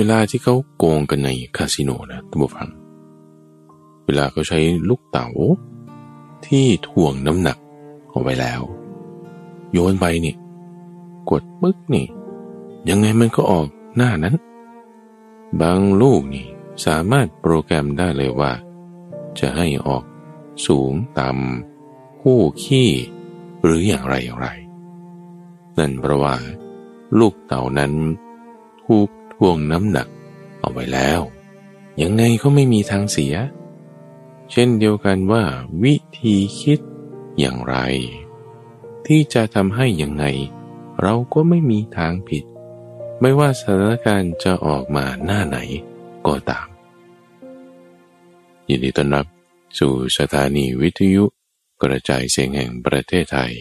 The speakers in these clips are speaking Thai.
เวลาที่เขาโกงกันในคาสิโนนะท่านผู้ฟัง เวลาเขาใช้ลูกเต๋าที่ถ่วงน้ำหนักเอาไว้แล้ว โยนไปนี่ กดปึ๊กนี่ ยังไงมันก็ออกหน้านั้น บางลูกนี่สามารถโปรแกรมได้เลยว่า จะให้ออกสูงต่ำคู่ขี้หรืออย่างไรอย่างไร นั่นเพราะว่า ลูกเต่านั้นถูก วงน้ำหนักเอาไว้แล้ว ยังไงก็ไม่มีทางเสีย เช่นเดียวกันว่า วิธีคิดอย่างไร ที่จะทำให้ยังไง เราก็ไม่มีทางผิด ไม่ว่าสถานการณ์จะออกมาหน้าไหนก็ตามยินดีต้อนรับสู่สถานีวิทยุกระจายเสียงแห่งประเทศไทย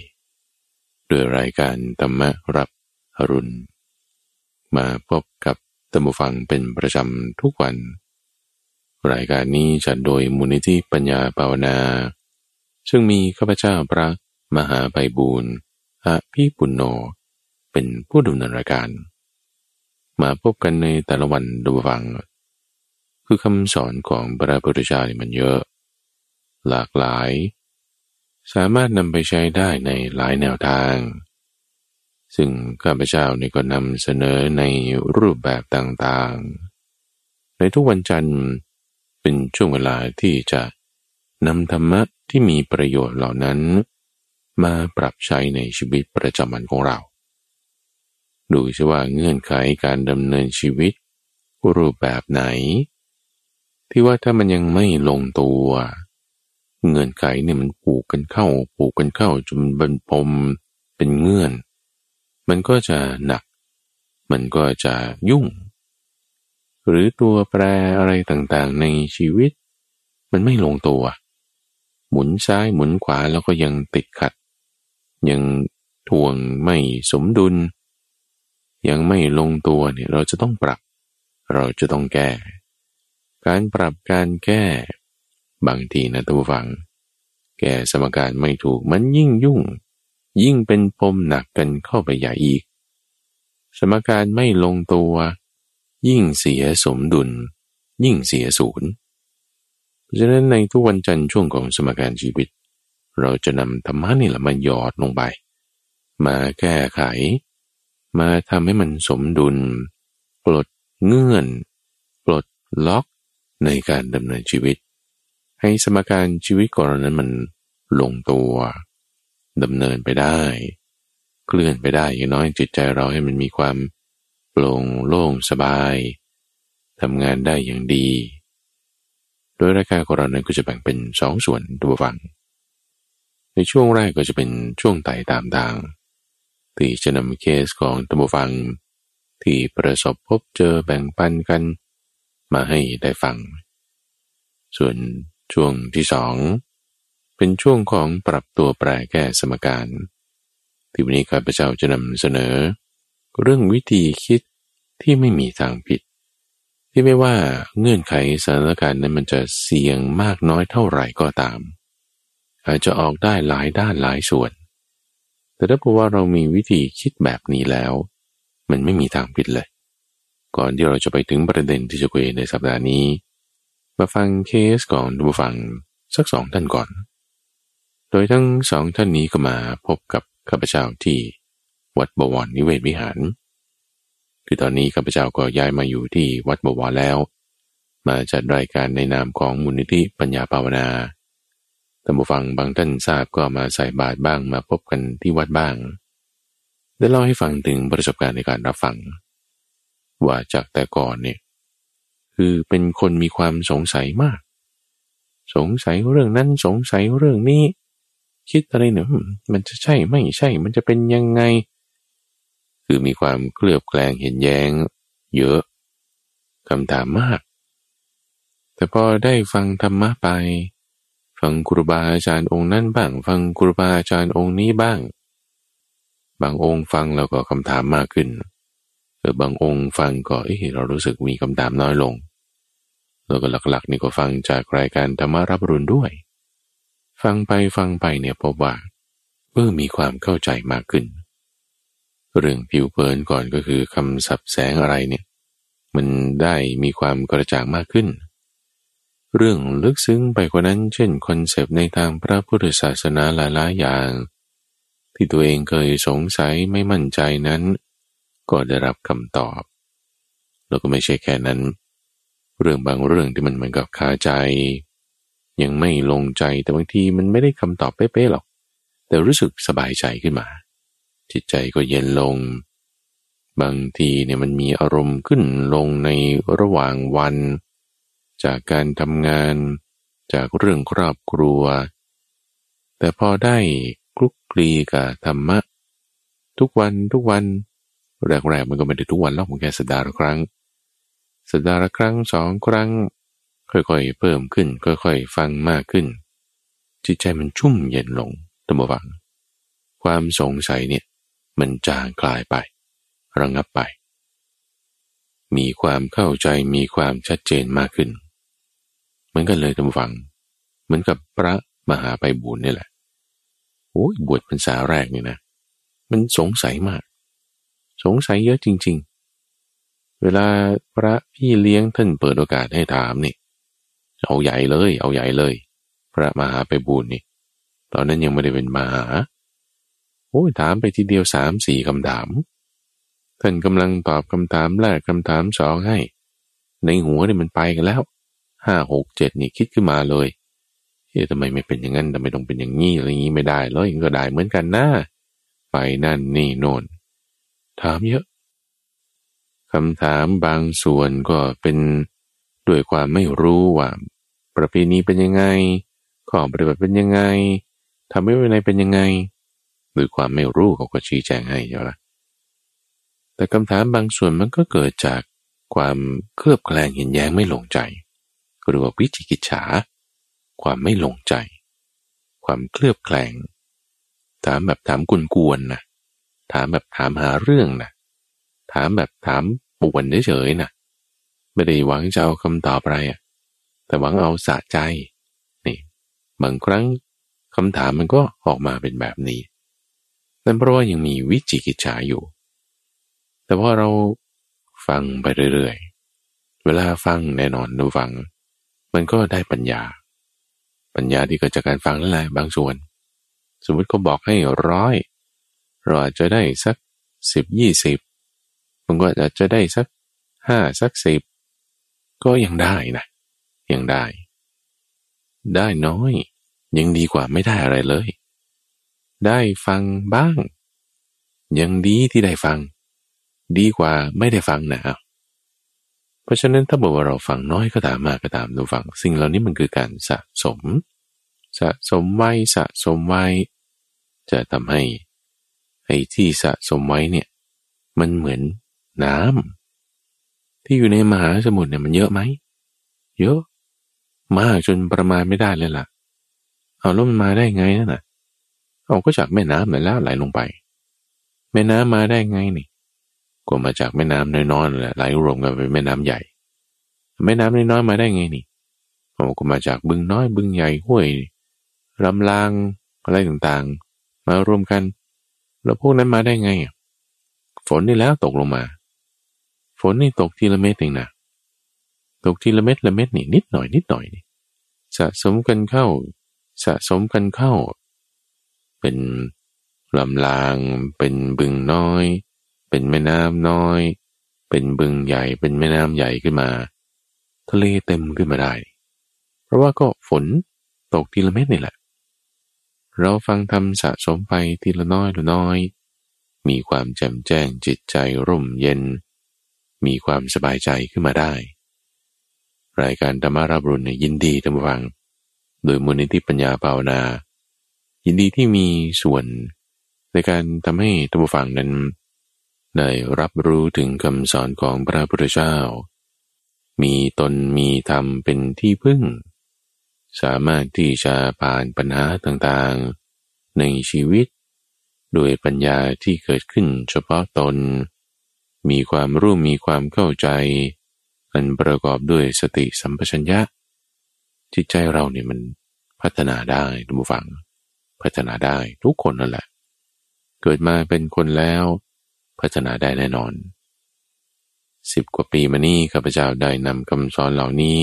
ด้วยรายการธรรมรับอรุณ มาพบกับ ตัมบูฟังเป็นประจำทุกวัน รายการนี้จัดโดยมูลนิธิปัญญาภาวนา ซึ่งมีข้าพเจ้าพระมหาไพบูรณ์อภิปุณโญเป็นผู้ดำเนินรายการ มาพบกันในแต่ละวันดูฟัง คือคำสอนของพระพุทธเจ้ามันเยอะ หลากหลาย สามารถนำไปใช้ได้ในหลายแนวทาง ซึ่งข้าพเจ้านี่ก็นำเสนอในรูปแบบต่างๆ ในทุกวันจันทร์เป็นช่วงเวลาที่จะนำธรรมะที่มีประโยชน์เหล่านั้น มาปรับใช้ในชีวิตประจำวันของเรา ดูซิว่าเงื่อนไขการดำเนินชีวิต รูปแบบไหน ที่ว่าถ้ามันยังไม่ลงตัว เงื่อนไขเนี่ยมันผูกกันเข้าผูกกันเข้าจนเป็นปมเป็นเงื่อน มันก็จะหนัก มันก็จะยุ่ง หรือตัวแปรอะไรต่างๆในชีวิต มันไม่ลงตัว หมุนซ้ายหมุนขวาแล้วก็ยังติดขัด ยังทวงไม่สมดุล ยังไม่ลงตัวเนี่ยเราจะต้องปรับ เราจะต้องแก้ การปรับการแก้ บางทีนะท่านผู้ฟัง แก้สมการไม่ถูกมันยิ่งยุ่ง ยิ่งเป็นปมหนักกันเข้าไปใหญ่อีก สมการไม่ลงตัว ยิ่งเสียสมดุล ยิ่งเสียศูนย์เพราะฉะนั้นในทุกวันจันทร์ช่วงของสมการชีวิต เราจะนำธรรมะนี่แหละมาหยอดลงไป มาแก้ไข มาทำให้มันสมดุล ปลดเงื่อน ปลดล็อกในการดำเนินชีวิต ให้สมการชีวิตก่อนนั้นมันลงตัว ดำเนินไปได้ เคลื่อนไปได้อย่างน้อยจิตใจเราให้มันมีความโปร่งโล่งสบายทำงานได้อย่างดี โดยรายการของเรานั้นก็จะแบ่งเป็นสองส่วนตัวฟัง ในช่วงแรกก็จะเป็นช่วงไต่ตามทางที่จะนำเคสของตัวฟัง ที่ประสบพบเจอแบ่งปันกัน มาให้ได้ฟัง ส่วนช่วงที่สอง เป็นช่วงของปรับตัวแปรแก้สมการ ที่วันนี้ข้าพเจ้าจะนำเสนอ เรื่องวิธีคิดที่ไม่มีทางผิด ที่ไม่ว่าเงื่อนไขสถานการณ์นั้นมันจะเสี่ยงมากน้อยเท่าไหร่ก็ตาม อาจจะออกได้หลายด้านหลายส่วน แต่ถ้าบอกว่าเรามีวิธีคิดแบบนี้แล้ว มันไม่มีทางผิดเลย ก่อนที่เราจะไปถึงประเด็นที่จะคุยในสัปดาห์นี้ มาฟังเคสก่อนดูฟังสักสองท่านก่อน โดยทั้งสองท่านนี้ก็มาพบกับข้าพเจ้าที่วัดบวรนิเวศวิหาร คือตอนนี้ข้าพเจ้าก็ย้ายมาอยู่ที่วัดบวรแล้ว มาจัดรายการในนามของมูลนิธิปัญญาภาวนาท่านผู้ฟังบางท่านทราบก็มาใส่บาตรบ้างมาพบกันที่วัดบ้าง ได้เล่าให้ฟังถึงประสบการณ์ในการรับฟัง ว่าจากแต่ก่อนเนี่ยคือเป็นคนมีความสงสัยมาก สงสัยเรื่องนั้นสงสัยเรื่องนี้ คิดอะไรเนี่ยมันจะใช่ไม่ใช่ มันจะเป็นยังไง คือมีความเคลือบแคลงเห็นแย้ง เยอะคำถามมาก แต่พอได้ฟังธรรมะไป ฟังครูบาอาจารย์องค์นั้นบ้าง ฟังครูบาอาจารย์องค์นี้บ้าง บางองค์ฟังแล้วก็คำถามมากขึ้นเออบางองค์ฟังก็เออเรารู้สึกมีคำถามน้อยลง แล้วก็หลักๆนี่ก็ฟังจากรายการธรรมารับรุนด้วย ฟังไปฟังไปเนี่ยพบว่าเออมีความเข้าใจมากขึ้น เรื่องผิวเผินก่อนก็คือคำสับแสงอะไรเนี่ย มันได้มีความกระจ่างมากขึ้น เรื่องลึกซึ้งไปกว่านั้น เช่นคอนเซปต์ในทางพระพุทธศาสนาหลายๆอย่าง ที่ตัวเองเคยสงสัยไม่มั่นใจนั้น ก็ได้รับคำตอบ แล้วก็ไม่ใช่แค่นั้น เรื่องบางเรื่องที่มันเหมือนกับคาใจ ยังไม่ลงใจแต่บางทีมันไม่ได้คำตอบเป๊ะๆหรอก แต่รู้สึกสบายใจขึ้นมา จิตใจก็เย็นลง บางทีเนี่ยมันมีอารมณ์ขึ้นลงในระหว่างวัน จากการทำงาน จากเรื่องครอบครัว แต่พอได้คลุกคลีกับธรรมะ ทุกวันทุกวันแรกๆมันก็ไม่ได้ทุกวันหรอกมันแค่สัปดาห์ละครั้งสัปดาห์ละครั้งสองครั้ง ค่อยๆ เพิ่มขึ้น ค่อยๆ ฟังมากขึ้น จิตใจมันชุ่มเย็นลงตัมวัง ความสงสัยเนี่ย มันจางคลายไประงับไป มีความเข้าใจมีความชัดเจนมากขึ้น เหมือนกันเลยท่านฟัง เหมือนกับพระมหาไปบุญนี่แหละโอ้ยบวชพรรษาแรกนี่นะ มันสงสัยมาก สงสัยเยอะจริง ๆ เวลาพระพี่เลี้ยงท่านเปิดโอกาสให้ถามนี่ เอาใหญ่เลย เอาใหญ่เลย พระมหาไปบุญนี่ตอนนั้นยังไม่ได้เป็นมหาโอ้ยถามไปทีเดียวสามสี่คำถาม ท่านกำลังตอบคำถามแรกคำถามสองให้ ในหัวเนี่ยมันไปกันแล้วห้าหกเจ็ดนี่คิดขึ้นมาเลยเฮ้ยทำไมไม่เป็นอย่างนั้นทำไมต้องเป็นอย่างนี้อะไรอย่างนี้ไม่ได้แล้วยังก็ได้เหมือนกันนะไปนั่นนี่โน่นถามเยอะคำถามบางส่วนก็เป็น ด้วยความไม่รู้ว่าประเพณีเป็นยังไง ข้อปฏิบัติเป็นยังไงทำให้วินัยเป็นยังไงหรือความไม่รู้เขาก็ชี้แจงให้เยอะละแต่คำถามบางส่วนมันก็เกิดจากความเคลือบแคลงเห็นแย้งไม่ลงใจหรือว่าวิจิกิจฉา ความไม่ลงใจ ความเคลือบแคลง ถามแบบถามกุนกวนนะถามแบบถามหาเรื่องนะถามแบบถามป่วนเฉยๆนะ ไม่ได้หวังจะเอาคำตอบอะไรอะแต่หวังเอาสะใจนี่บางครั้งคำถามมันก็ออกมาเป็นแบบนี้นั่นเพราะว่ายังมีวิจิกิจฉาอยู่ แต่พอเราฟังไปเรื่อยๆ เวลาฟังแน่นอนดูฟัง มันก็ได้ปัญญา ปัญญาที่เกิดจากการฟังนั่นแหละบางส่วน สมมติเขาบอกให้ร้อยเราอาจจะได้สักสิบยี่สิบมันก็อาจจะได้สักห้าสักสิบ ก็ยังได้นะ ยังได้ ได้น้อย ยังดีกว่าไม่ได้อะไรเลย ได้ฟังบ้าง ยังดีที่ได้ฟัง ดีกว่าไม่ได้ฟังนะเพราะฉะนั้นถ้าบอกว่าเราฟังน้อยก็ตามมากก็ตามดูฟัง สิ่งเหล่านี้มันคือการสะสม สะสมไว้สะสมไว้ จะทำให้ไอ้ที่สะสมไว้เนี่ย มันเหมือนน้ำ ที่อยู่ในมหาสมุทรเนี่ยมันเยอะไหม เยอะ มากจนประมาณไม่ได้เลยล่ะ เอาแล้วมันมาได้ไงนั่นน่ะ เอาก็จากแม่น้ำนั่นแล้วไหลลงไป แม่น้ำมาได้ไงนี่ ก็มาจากแม่น้ำน้อยๆแหละไหลรวมกันเป็นแม่น้ำใหญ่ แม่น้ำน้อยๆมาได้ไงนี่โอ้ก็มาจากบึงน้อยบึงใหญ่ห้วยลำลางอะไรต่างๆ มารวมกัน แล้วพวกนั้นมาได้ไง ฝนนี่แล้วตกลงมา ฝนนี่ตกทีละเม็ดเองนะตกทีละเม็ดละเม็ดนี่นิดหน่อยนิดหน่อยนี่สะสมกันเข้า สะสมกันเข้า เป็นลำลาง เป็นบึงน้อย เป็นแม่น้ำน้อย เป็นบึงใหญ่เป็นแม่น้ำใหญ่ขึ้นมา ทะเลเต็มขึ้นมาได้ เพราะว่าก็ฝนตกทีละเม็ดนี่แหละ เราฟังทำสะสมไปทีละน้อยละน้อย มีความแจ่มแจ้งจิตใจร่มเย็น มีความสบายใจขึ้นมาได้ รายการธรรมารับรุณยินดีท่านฟัง โดยมูลนิธิปัญญาภาวนา ยินดีที่มีส่วนในการทำให้ท่านฟังนั้น ได้รับรู้ถึงคำสอนของพระพุทธเจ้า มีตนมีธรรมเป็นที่พึ่ง สามารถที่จะผ่านปัญหาต่างๆ ในชีวิตโดยปัญญาที่เกิดขึ้นเฉพาะตน มีความรู้มีความเข้าใจอันประกอบด้วยสติสัมปชัญญะ จิตใจเราเนี่ยมันพัฒนาได้ทุกฝัง พัฒนาได้ทุกคนนั่นแหละ เกิดมาเป็นคนแล้วพัฒนาได้แน่นอนสิ่สิบกว่าปีมานี้ข้าพเจ้าได้นำคำสอนเหล่านี้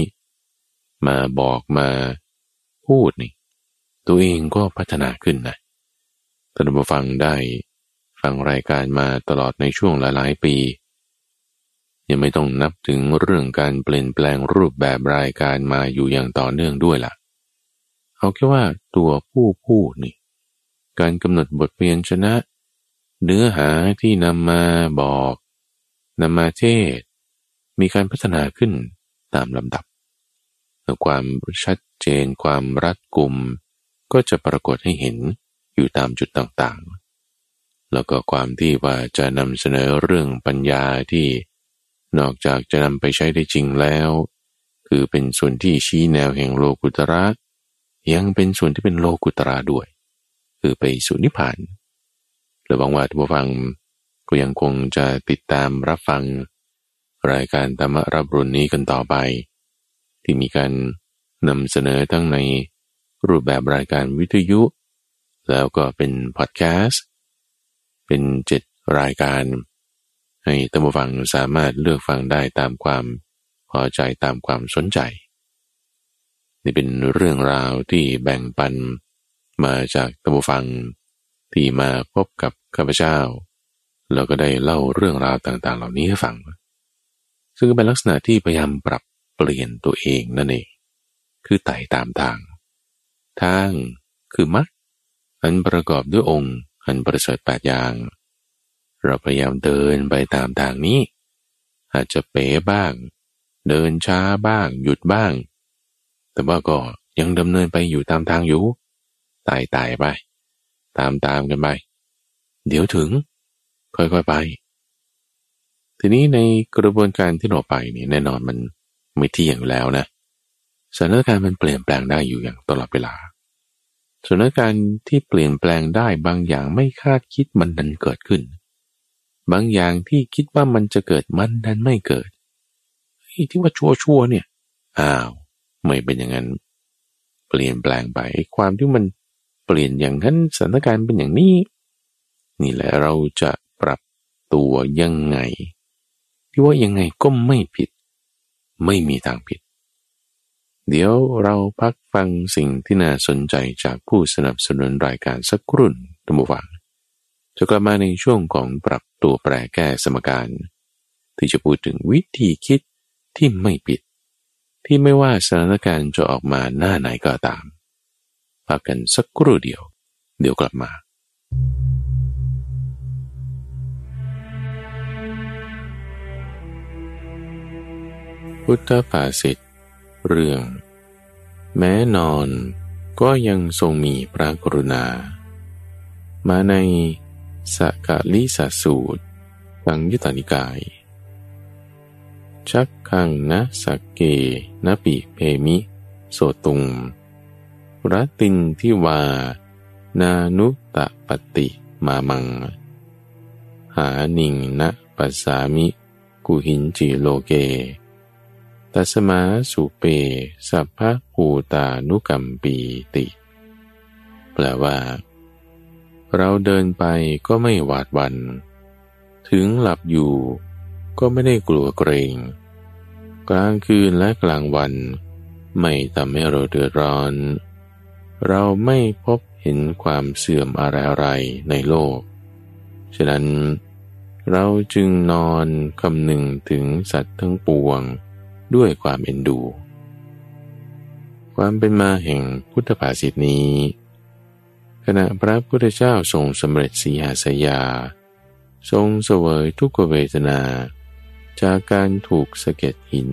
มาบอกมาพูดนี่ ตัวเองก็พัฒนาขึ้นนะท่านผู้ฟังได้ ฟังรายการมาตลอดในช่วงหลายๆ ปี ยังไม่ต้องนับถึงเรื่องการเปลี่ยนแปลงรูปแบบรายการมาอยู่อย่างต่อเนื่องด้วยละ่ะ เอาแค่ว่าตัวผู้พูดนี่ การกำหนดบทเพียนชนะ เนื้อหาที่นำมาบอกนำมาเทศ มีการพัฒนาขึ้นตามลำดับความชัดเจนความรัดกุม ก็จะปรากฏให้เห็นอยู่ตามจุดต่างๆ แล้วก็ความที่ว่าจะนำเสนอเรื่องปัญญาที่นอกจากจะนำไปใช้ได้จริงแล้ว คือเป็นส่วนที่ชี้แนวแห่งโลกุตระยังเป็นส่วนที่เป็นโลกุตระด้วย คือไปสู่นิพพานหรือหวังว่าท่านผู้ฟังก็ยังคงจะติดตามรับฟัง รายการธรรมรับรุนนี้กันต่อไป ที่มีการนำเสนอทั้งในรูปแบบรายการวิทยุ แล้วก็เป็นพอดแคสต์ เป็นเจ็ดรายการ ให้ท่านผู้ฟังสามารถเลือกฟังได้ตามความพอใจตามความสนใจ นี่เป็นเรื่องราวที่แบ่งปันมาจากท่านผู้ฟังที่มาพบกับข้าพเจ้าแล้วก็ได้เล่าเรื่องราวต่างๆ เหล่านี้ให้ฟัง ซึ่งเป็นลักษณะที่พยายามปรับเปลี่ยนตัวเองนั่นเอง คือไต่ตามทาง ทางคือมัดอันประกอบด้วยองค์ อันประเสริฐแปดอย่าง เราพยายามเดินไปตามทางนี้ อาจจะเป๋บ้าง เดินช้าบ้าง หยุดบ้าง แต่ว่าก็ยังดำเนินไปอยู่ตามทางอยู่ต่ไต่ไป ตามตามกันไป เดี๋ยวถึง ค่อยๆไป ทีนี้ในกระบวนการที่เราไปนี่แน่นอนมันไม่ที่อย่างแล้วนะสถานการณ์มันเปลี่ยนแปลงได้อยู่อย่างตลอดเวลา สถานการณ์ที่เปลี่ยนแปลงได้บางอย่างไม่คาดคิดมันดันเกิดขึ้น บางอย่างที่คิดว่ามันจะเกิดมันดันไม่เกิดที่ว่าชัวชัวเนี่ยอ้าว ไม่เป็นอย่างนั้น เปลี่ยนแปลงไปความที่มันเปลี่ยนอย่างนั้นสถานการณ์เป็นอย่างนี้ นี่แหละเราจะปรับตัวยังไงที่ว่ายังไงก็ไม่ผิด ไม่มีทางผิด เดี๋ยวเราพักฟังสิ่งที่น่าสนใจจากผู้สนับสนุนรายการสักครุ่นตัมวังจะกลับมาในช่วงของปรับตัวแปรแก้สมการ ที่จะพูดถึงวิธีคิดที่ไม่ผิด ที่ไม่ว่าสถานการณ์จะออกมาหน้าไหนก็ตาม พักกันสักครู่เดียว เดี๋ยวกลับมาพุทธภาษิต เรื่อง แม้นอนก็ยังทรงมีพระกรุณา มาในสกาลิสสูตรตังยุตานิกาย ชักขังนะสักเกนปิเพมิ โสตุงรัตินทิวา นานุตะปฏิมามัง หานิงนะปัสสามิ กุหินจิโลเก ตัสมาสุเป สัพพะภูตานุกัมปีติ แปลว่า เราเดินไปก็ไม่หวาดวัน ถึงหลับอยู่ก็ไม่ได้กลัวเกรง กลางคืนและกลางวัน ไม่ทำให้เราเดือดร้อน เราไม่พบเห็นความเสื่อมอะไรอะไรในโลก ฉะนั้นเราจึงนอนคำหนึ่งถึงสัตว์ทั้งปวง ด้วยความเอ็นดู ความเป็นมาแห่งพุทธภาษิตนี้ ขณะพระพุทธเจ้าทรงสำเร็จสีหาสยา ทรงเสวยทุกเวทนา จากการถูกสะเก็ดหิน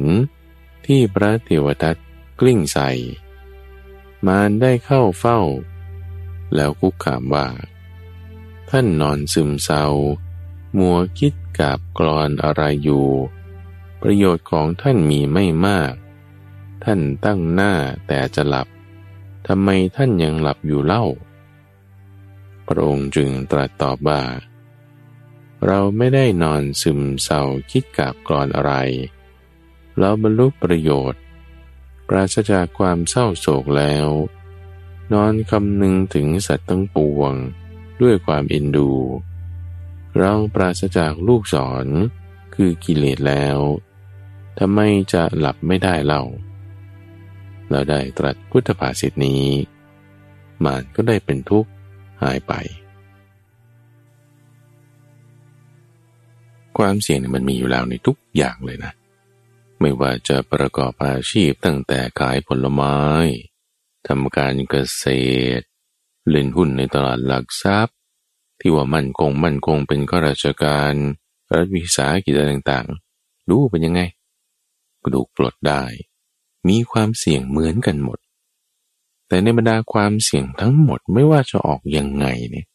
ที่พระเทวทัตกลิ้งใส่ มารได้เข้าเฝ้า แล้วคุกขามว่า ท่านนอนซึมเศร้า มัวคิดกับกรอนอะไรอยู่ ประโยชน์ของท่านมีไม่มาก ท่านตั้งหน้าแต่จะหลับ ทำไมท่านยังหลับอยู่เล่า พระองค์จึงตรัสตอบว่าเราไม่ได้นอนซึมเศร้าคิดกาบกรอนอะไร เราบรรลุประโยชน์ ปราศจากความเศร้าโศกแล้ว นอนคำนึงถึงสัตว์ทั้งปวงด้วยความเอ็นดู เราปราศจากลูกศรคือกิเลสแล้ว ทำไมจะหลับไม่ได้เล่าเราได้ตรัสพุทธภาษิตนี้ มานก็ได้เป็นทุกข์หายไป ความเสี่ยงมันมีอยู่แล้วในทุกอย่างเลยนะ ไม่ว่าจะประกอบอาชีพตั้งแต่ขายผลไม้ทำการเกษตร เล่นหุ้นในตลาดหลักทรัพย์ ที่ว่ามั่นคงมั่นคงเป็นข้าราชการ รัฐวิสาหกิจต่างๆดูเป็นยังไง กระดูกปลดได้ มีความเสี่ยงเหมือนกันหมด แต่ในบรรดาความเสี่ยงทั้งหมดไม่ว่าจะออกยังไงเนี่ย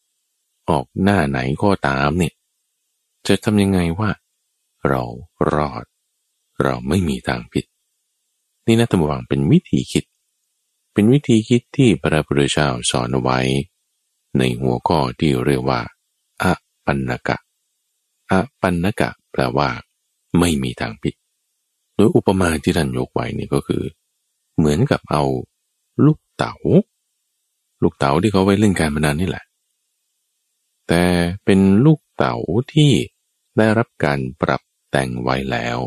ออกหน้าไหนก็ตามเนี่ย จะทำยังไงว่า เรารอด เราไม่มีทางผิด นี่นะตมวังเป็นวิธีคิด เป็นวิธีคิดที่พระพุทธเจ้าสอนไว้ ในหัวข้อที่เรียกว่าอะปันนกะอะปันนกะ แปลว่า ไม่มีทางผิด โดยอุปมาที่ท่านยกไว้นี่ก็คือ เหมือนกับเอาลูกเตา๋า ลูกเต๋าที่เขาไว้เล่นการพนันนี่แหละ แต่เป็นลูกเต๋าที่ได้รับการปรับแต่งไว้แล้ว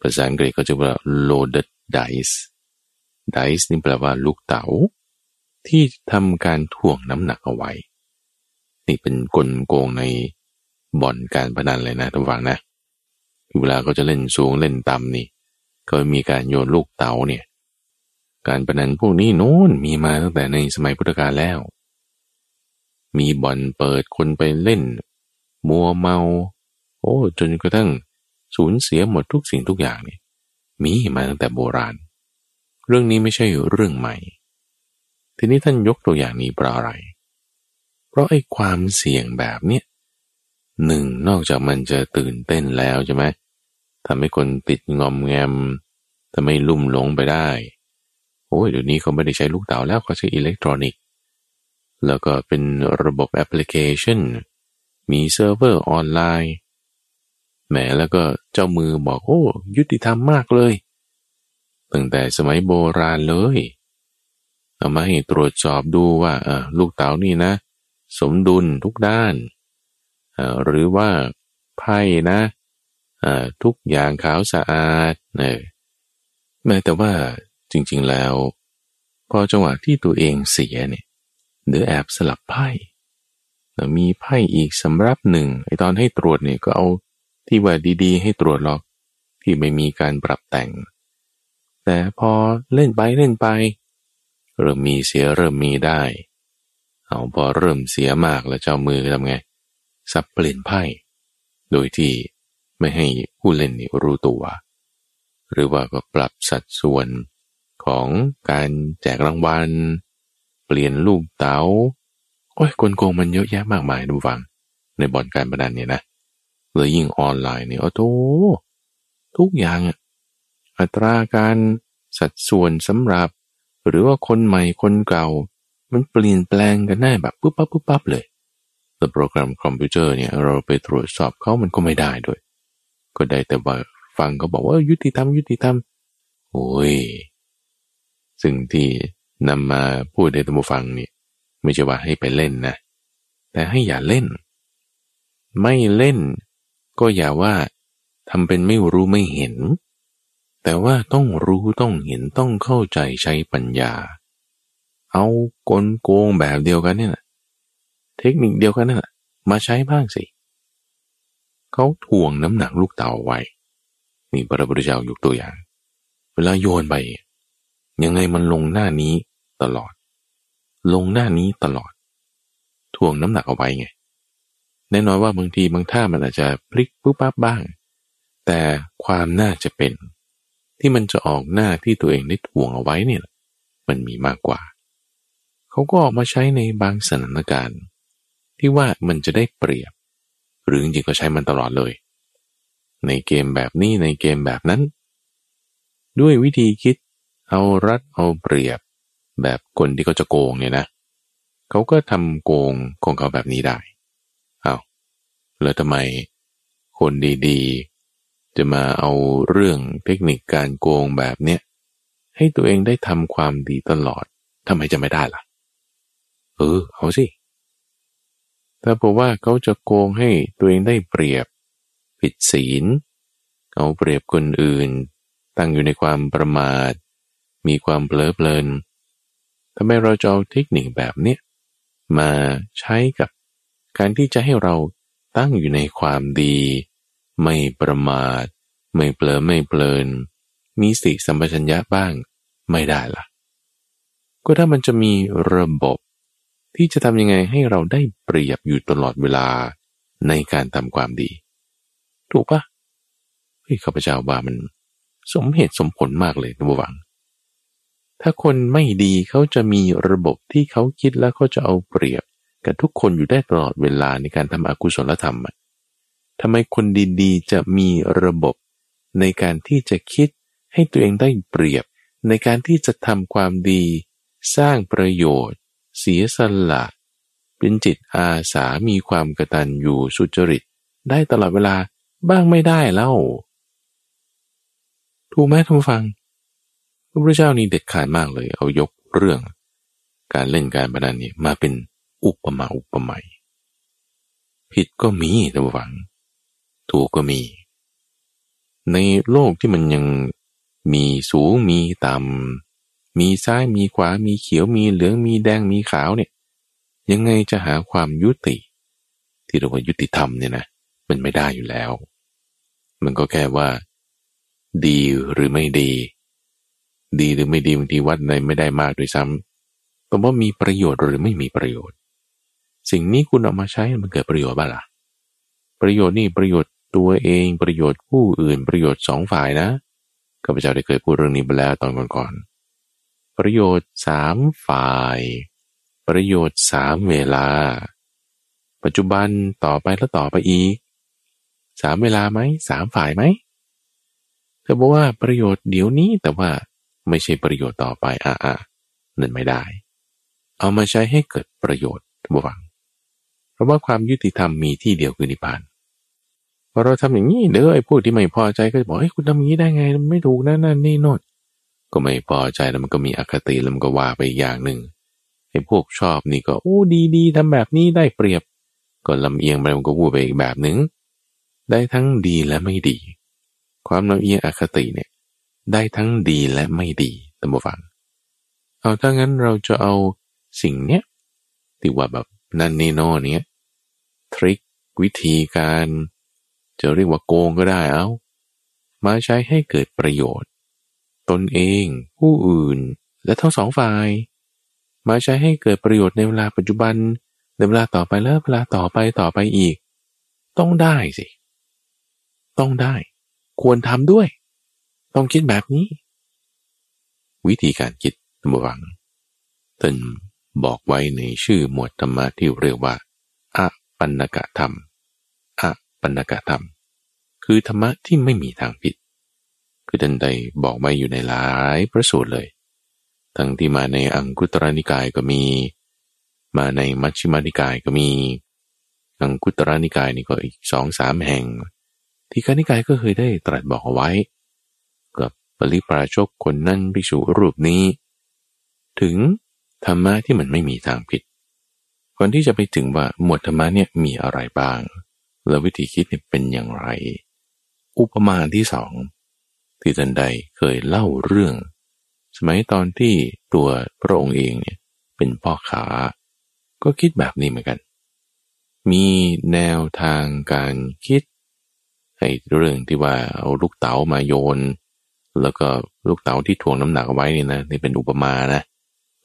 ภาษาอังกฤษก็จะว่า loaded dice dice นี่แปลว่าลูกเต๋า ที่ทำการถ่วงน้ำหนักเอาไว้ นี่เป็นกลโกงในบ่อนการพนันเลยนะทุกฝังนะ เวลาเขาจะเล่นสูงเล่นต่ำนี่ ก็มีการโยนลูกเต๋าเนี่ย การประนันพวกนี้โน้นมีมาตั้งแต่ในสมัยพุทธกาลแล้ว มีบ่อนเปิดคนไปเล่น มัวเมา โอ้จนกระทั่งสูญเสียหมดทุกสิ่งทุกอย่างนี่มีมาตั้งแต่โบราณ เรื่องนี้ไม่ใช่เรื่องใหม่ ทีนี้ท่านยกตัวอย่างนี้เพราะอะไร เพราะไอ้ความเสี่ยงแบบเนี้ยหนึ่งนอกจากมันจะตื่นเต้นแล้วใช่ไหม ทำให้คนติดงอมแงมทำให้ลุ่มหลงไปได้ โอ้ยเดี๋ยวนี้เขาไม่ได้ใช้ลูกเต๋าแล้วเขาใช้อิเล็กทรอนิกส์ แล้วก็เป็นระบบแอปพลิเคชัน มีเซิร์ฟเวอร์ออนไลน์แหมแล้วก็เจ้ามือบอกโอ้ ยุติธรรมมากเลย ตั้งแต่สมัยโบราณเลย เอามาให้ตรวจสอบดูว่าเออลูกเต๋านี่นะ สมดุลทุกด้าน หรือว่าไพ่นะ ทุกอย่างขาวสะอาดเนแม้แต่ว่าจริง ๆแล้ว พอจังหวะที่ตัวเองเสียเนี่ยเดือแอบสลับไพ่มีไพ่อีกสำรับหนึ่งไอตอนให้ตรวจเนี่ยก็เอาที่ว่าดีๆ ให้ตรวจหรอกที่ไม่มีการปรับแต่ง แต่พอเล่นไปเล่นไป เริ่มมีเสียเริ่มมีได้ เอาพอเริ่มเสียมากแล้วเจ้ามือทำไงสับเปลี่ยนไพ่ โดยที่ ไม่ให้ผู้เล่นนี่รู้ตัว หรือว่าก็ปรับสัดส่วนของการแจกรางวัล เปลี่ยนลูกเตา๋าโอ้ยกลโกงมันเยอะแยะมากมายดูฟัง ในบ่อนการพนันเนี่ยนะเลยยิ่งออนไลน์เนี่ยโอ้โหทุกอย่างอัตราการสัดส่วนสำหรับ หรือว่าคนใหม่คนเก่า มันเปลี่ยนแปลงกันได้แบบปุ๊บปั๊บปุ๊บปั๊บเลยแต่โปรแกรมคอมพิวเตอร์เนี่ยเราไปตรวจสอบเขามันก็ไม่ได้ด้วย ก็ได้แต่ว่าฟังก็บอกว่ายุติธรรมยุติธรรมโอ้ยสิ่งที่นำมาพูดให้ท่านตัมฟังเนี่ยไม่ใช่ว่าให้ไปเล่นนะ แต่ให้อย่าเล่น ไม่เล่น ก็อย่าว่าทำเป็นไม่รู้ไม่เห็น แต่ว่าต้องรู้ต้องเห็นต้องเข้าใจใช้ปัญญา เอากลโกงแบบเดียวกันเนี่ยเทคนิคเดียวกันนั่ะมาใช้บ้างสิเขาถ่วงน้ำหนักลูกเต่าไว้ นี่พระพุทธเจ้ายกตัวอย่าง เวลาโยนไป ยังไงมันลงหน้านี้ตลอด ลงหน้านี้ตลอด ถ่วงน้ำหนักเอาไว้ไง แน่นอนว่าบางทีบางท่ามันอาจจะพลิกปุ๊บปั๊บบ้าง แต่ความน่าจะเป็น ที่มันจะออกหน้าที่ตัวเองได้ถ่วงเอาไว้เนี่ย มันมีมากกว่า เขาก็ออกมาใช้ในบางสถานการณ์ ที่ว่ามันจะได้เปรียบ หรือจริงๆก็ใช้มันตลอดเลย ในเกมแบบนี้ในเกมแบบนั้น ด้วยวิธีคิดเอารัดเอาเปรียบ แบบคนที่เขาจะโกงเนี่ยนะเขาก็ทำโกงของเขาแบบนี้ได้เอาแล้วทำไมคนดีๆ จะมาเอาเรื่องเทคนิคการโกงแบบเนี้ยให้ตัวเองได้ทำความดีตลอดทำไมจะไม่ได้ล่ะ เออ เอาสิ ถ้าบอกว่าเขาจะโกงให้ตัวเองได้เปรียบ ผิดศีล เอาเปรียบคนอื่น ตั้งอยู่ในความประมาท มีความเพลิดเพลินทำไมเราจะเอาเทคนิคแบบเนี้ยมาใช้กับการที่จะให้เราตั้งอยู่ในความดี ไม่ประมาท ไม่เปลอไม่เพลิน มีสติสัมปชัญญะบ้างไม่ได้ละ่ะ ก็ถ้ามันจะมีระบบ ที่จะทำยังไงให้เราได้เปรียบอยู่ตลอดเวลาในการทำความดี ถูกปะเฮ้ยข้าพเจ้าว่ามัน สมเหตุสมผลมากเลยนะบวัง ถ้าคนไม่ดีเขาจะมีระบบที่เขาคิดแล้วเขาจะเอาเปรียบ กับทุกคนอยู่ได้ตลอดเวลาในการทำอกุศลธรรมทำไมคนดีๆ จะมีระบบในการที่จะคิดให้ตัวเองได้เปรียบ ในการที่จะทำความดี สร้างประโยชน์ เสียสละ เป็นจิตอาสามีความกระตันอยู่สุจริต ได้ตลอดเวลาบ้างไม่ได้แล้วถูกไหมท่านฟัง พระพุทธเจ้านี่เด็ดขาดมากเลย เอายกเรื่อง การเล่นการพนันนี่มาเป็นอุปมาอุปไมยผิดก็มีท่านฟัง ถูกก็มี ในโลกที่มันยังมีสูงมีต่ำ มีซ้ายมีขวามีเขียวมีเหลืองมีแดงมีขาวเนี่ยยังไงจะหาความยุติ ที่เรียกว่ายุติธรรมเนี่ยนะมันไม่ได้อยู่แล้ว มันก็แค่ว่า ดีหรือไม่ดี ดีหรือไม่ดีบางทีวัดในไม่ได้มากด้วยซ้ำแต่ว่ามีประโยชน์หรือไม่มีประโยชน์ สิ่งนี้คุณเอามาใช้มันเกิดประโยชน์บ้างล่ะประโยชน์นี่ประโยชน์ตัวเองประโยชน์ผู้อื่นประโยชน์สองฝ่ายนะข้าพเจ้าได้เคยพูดเรื่องนี้ไปแล้วตอนก่อนๆ ประโยชน์สามฝ่าย ประโยชน์สามเวลา ปัจจุบันต่อไปแล้วต่อไปอีกสามเวลาไหมสามฝ่ายไหมเธอบอกว่าประโยชน์เดี๋ยวนี้แต่ว่าไม่ใช่ประโยชน์ต่อไปอะอะนั่นไม่ได้ เอามาใช้ให้เกิดประโยชน์บวัง เพราะว่าความยุติธรรมมีที่เดียวคือนิพพานพอเราทำอย่างนี้เด้อไอ้พวกที่ไม่พอใจก็จะบอกเฮ้ยคุณทำอย่างนี้ได้ไง ไม่ถูกนะนั่นนี่โน่น ก็ไม่พอใจแล้วมันก็มีอคติแล้วมันก็ว่าไปอย่างหนึ่งไอ้พวกชอบนี่ก็โอ้ดีดีทำแบบนี้ได้เปรียบ ก็ลำเอียงไปมันก็วูบไปอีกแบบหนึ่งได้ทั้งดีและไม่ดี ความลำเอียงอคติเนี่ย ได้ทั้งดีและไม่ดีตัมบฟัง เอาถ้างั้นเราจะเอาสิ่งเนี้ยที่ว่าแบบนั่นนี่โน่เนี้ยทริควิธีการ จะเรียกว่าโกงก็ได้เอามาใช้ให้เกิดประโยชน์ ตนเอง ผู้อื่น และทั้งสองฝ่าย มาใช้ให้เกิดประโยชน์ในเวลาปัจจุบัน ในเวลาต่อไปแล้วเวลาต่อไปต่อไปอีก ต้องได้สิ ต้องได้ ควรทำด้วย ต้องคิดแบบนี้ วิธีการคิดตมวังท่านบอกไว้ในชื่อหมวดธรรมะที่เรียกว่าอะปัญกะธรรมอปัญกะธรรม คือธรรมะที่ไม่มีทางผิด คือท่านใดบอกไว้อยู่ในหลายพระสูตรเลย ทั้งที่มาในอังคุตรนิกายก็มี มาในมัชฌิมานิกายก็มี อังคุตรนิกายนี่ก็อีกสองสามแห่ง ที่คณิกายก็เคยได้ตรัสบอกเอาไว้ กับปริปราชกคนนั้นภิกษุรูปนี้ ถึงธรรมะที่มันไม่มีทางผิดก่อนที่จะไปถึงว่าหมวดธรรมะเนี่ยมีอะไรบ้าง แล้ววิธีคิดเป็นอย่างไร อุปมาที่สอง ที่ท่านใดเคยเล่าเรื่อง สมัยตอนที่ตัวพระองค์เองเนี่ยเป็นพ่อขาก็คิดแบบนี้เหมือนกัน มีแนวทางการคิดไอ้เรื่องที่ว่าเอาลูกเต๋ามาโยน แล้วก็ลูกเต๋าที่ถ่วงน้ำหนักเอาไว้นี่นะนี่เป็นอุปมานะ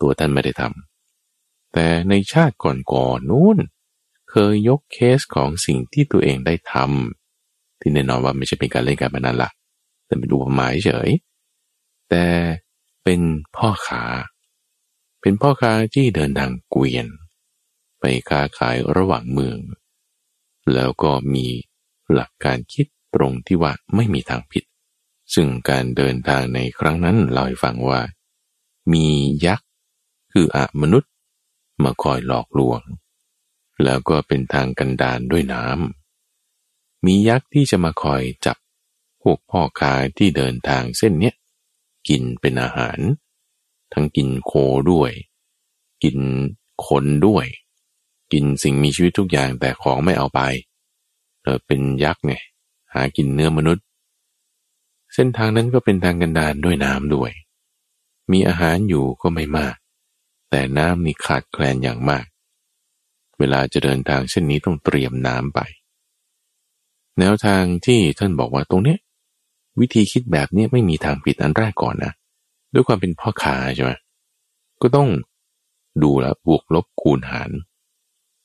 ตัวท่านไม่ได้ทำแต่ในชาติก่อนๆนู้น เคยยกเคสของสิ่งที่ตัวเองได้ทำที่แน่นอนว่าไม่ใช่เป็นการเล่นการพนันละ แต่เป็นอุปมาเฉย แต่เป็นพ่อขาเป็นพ่อค้าที่เดินทางเกวียน ไปค้าขายระหว่างเมือง แล้วก็มีหลักการคิดตรงที่ว่าไม่มีทางผิด ซึ่งการเดินทางในครั้งนั้นเราให้ฟังว่า มียักษ์คืออะมนุษย์มาคอยหลอกลวง แล้วก็เป็นทางกันดานด้วยน้ำมียักษ์ที่จะมาคอยจับ วกพ่อค้าที่เดินทางเส้นเนี้ยกินเป็นอาหาร ทั้งกินโคด้วย กินคนด้วย กินสิ่งมีชีวิตทุกอย่างแต่ของไม่เอาไปเออเป็นยักษ์ไงหากินเนื้อมนุษย์ เส้นทางนั้นก็เป็นทางกันดารด้วยน้ำด้วย มีอาหารอยู่ก็ไม่มาก แต่น้ำนี่ขาดแคลนอย่างมาก เวลาจะเดินทางเช่นนี้ต้องเตรียมน้ำไปแนวทางที่ท่านบอกว่าตรงนี้ วิธีคิดแบบนี้ไม่มีทางผิดอันแรกก่อนนะ ด้วยความเป็นพ่อค้าใช่ไหมก็ต้องดูแลบวกลบคูณหาร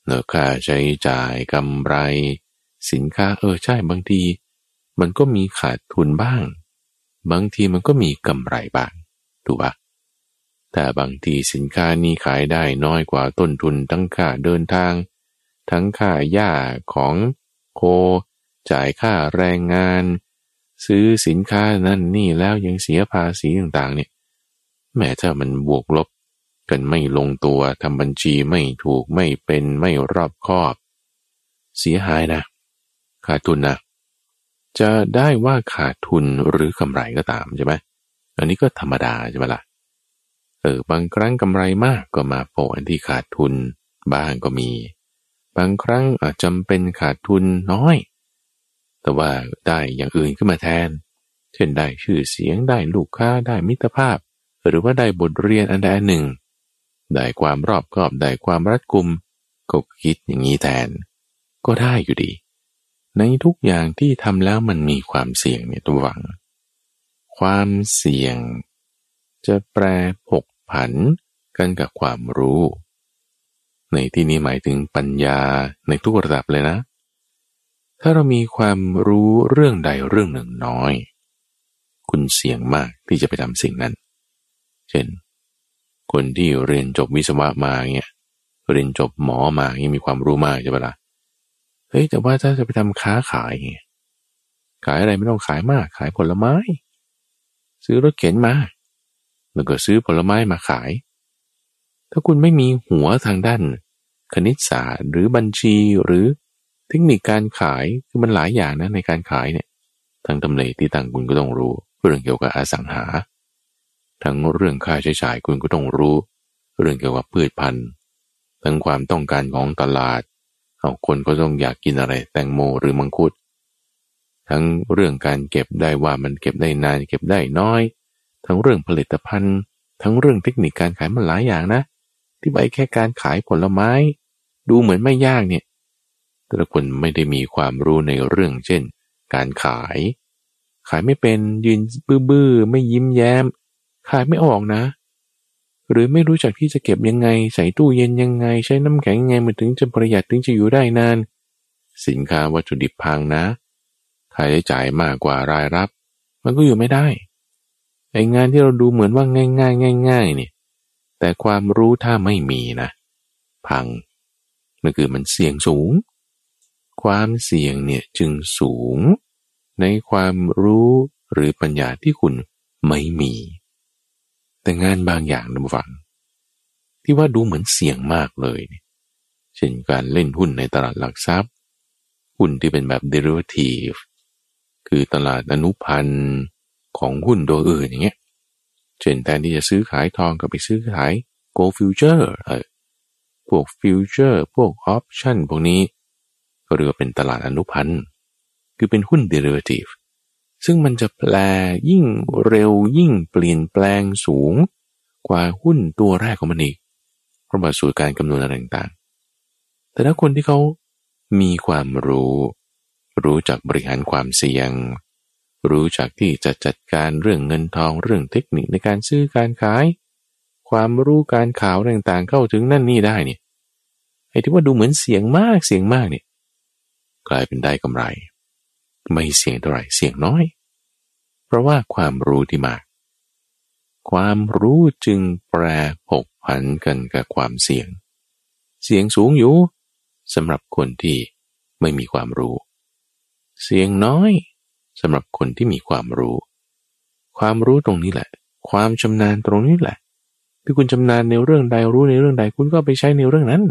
เนื้อค่าใช้จ่ายกำไร สินค้าเออใช่บางที มันก็มีขาดทุนบ้าง บางทีมันก็มีกำไรบ้างถูกปะแต่บางทีสินค้านี้ขายได้น้อยกว่าต้นทุนทั้งค่าเดินทาง ทั้งค่าหญ้าของโค จ่ายค่าแรงงาน ซื้อสินค้านั่นนี่แล้วยังเสียภาษีต่างๆ เนี่ยแม้ถ้ามันบวกลบกันไม่ลงตัวทำบัญชีไม่ถูกไม่เป็นไม่รอบคอบ เสียหายนะ ขาดทุนนะ จะได้ว่าขาดทุนหรือกำไรก็ตามใช่ไหมอันนี้ก็ธรรมดาใช่ไหมละ่ะเออบางครั้งกำไรมากก็มาโผล่ที่ขาดทุนบ้างก็มี บางครั้งอาจจำเป็นขาดทุนน้อย แต่ว่าได้อย่างอื่นขึ้นมาแทน เช่นได้ชื่อเสียงได้ลูกค้าได้มิตรภาพ หรือว่าได้บทเรียนอันใดหนึ่ง ได้ความรอบคอบได้ความรัดกุมก็คิดอย่างนี้แทน ก็ได้อยู่ดี ในทุกอย่างที่ทำแล้วมันมีความเสี่ยงเนี่ยตัวหวัง ความเสี่ยง จะแปรผกผันกันกับความรู้ ในที่นี้หมายถึงปัญญาในทุกระดับเลยนะ ถ้าเรามีความรู้เรื่องใดเรื่องหนึ่งน้อย คุณเสี่ยงมากที่จะไปทำสิ่งนั้น เช่น คนที่เรียนจบวิศวะมาเนี่ยเรียนจบหมอมาเนี่ยมีความรู้มากใช่ปะละ่ะเฮ้ยแต่ว่าถ้าจะไปทำค้าขายเงี้ยขายอะไรไม่ต้องขายมาก ขายผลไม้ ซื้อรถเข็นมาแล้วก็ซื้อผลไม้มาขาย ถ้าคุณไม่มีหัวทางด้าน คณิตศาสตร์หรือบัญชีหรือ เทคนิคการขายคือมันหลายอย่างนะในการขายเนี่ยทางตำเลที่ต่างคุณก็ต้องรู้ เรื่องเกี่ยวกับอสังหา ทั้งเรื่องค่าใช้จ่ายคุณก็ต้องรู้ เรื่องเกี่ยวกับพืชพันธุ์ทั้งความต้องการของตลาดเอาคนก็ต้องอยากกินอะไรแตงโมหรือมังคุด ทั้งเรื่องการเก็บได้ว่ามันเก็บได้นานเก็บได้น้อย ทั้งเรื่องผลิตภัณฑ์ ทั้งเรื่องเทคนิคการขายมันหลายอย่างนะ ที่ไปแค่การขายผลไม้ ดูเหมือนไม่ยากเนี่ย แต่ละคนไม่ได้มีความรู้ในเรื่องเช่น การขาย ขายไม่เป็นยืนบื้อๆไม่ยิ้มแย้ม ขายไม่ออกนะ หรือไม่รู้จักที่จะเก็บยังไง ใส่ตู้เย็นยังไง ใช้น้ำแข็งยังไงมันถึงจะประหยัดถึงจะอยู่ได้นาน สินค้าวัตถุดิบพังนะค่าใช้จ่ายมากกว่ารายรับ มันก็อยู่ไม่ได้ไองานที่เราดูเหมือนว่าง่ายง่ายง่ายง่ายเนี่ยแต่ความรู้ถ้าไม่มีนะ พังนั่นคือมันเสี่ยงสูง ความเสี่ยงเนี่ยจึงสูง ในความรู้หรือปัญญาที่คุณไม่มี แต่งานบางอย่างนะฟัง ที่ว่าดูเหมือนเสี่ยงมากเลย เช่นการเล่นหุ้นในตลาดหลักทรัพย์ หุ้นที่เป็นแบบ derivative คือตลาดอนุพันธ์ของหุ้นโดยอื่นอย่างเงี้ย เช่นแทนที่จะซื้อขายทองก็ไปซื้อขาย gold future เออพวก future พวก option พวกนี้ ก็เรียกว่าเป็นตลาดอนุพันธ์ คือเป็นหุ้น derivative ซึ่งมันจะแปลยิ่งเร็วยิ่งเปลี่ยนแปลงสูง กว่าหุ้นตัวแรกของมันอีกเพราะว่าสูตรการคำนวณอะไรต่างๆ แต่ถ้าคนที่เขามีความรู้ รู้จักบริหารความเสี่ยง รู้จักที่จะจัดการเรื่องเงินทองเรื่องเทคนิคในการซื้อการขาย ความรู้การข่าวต่างๆเข้าถึงนั่นนี่ได้เนี่ยไอ้ที่ว่าดูเหมือนเสียงมากเสียงมากเนี่ย กลายเป็นได้กำไร ไม่เสี่ยงเท่าไหร่เสี่ยงน้อย เพราะว่าความรู้ที่มาก ความรู้จึงแปรผกผันกันกับความเสี่ยง เสี่ยงสูงอยู่สำหรับคนที่ไม่มีความรู้ เสี่ยงน้อยสำหรับคนที่มีความรู้ ความรู้ตรงนี้แหละ ความชำนาญตรงนี้แหละ ที่คุณชำนาญในเรื่องใดรู้ในเรื่องใดคุณก็ไปใช้ในเรื่องนั้น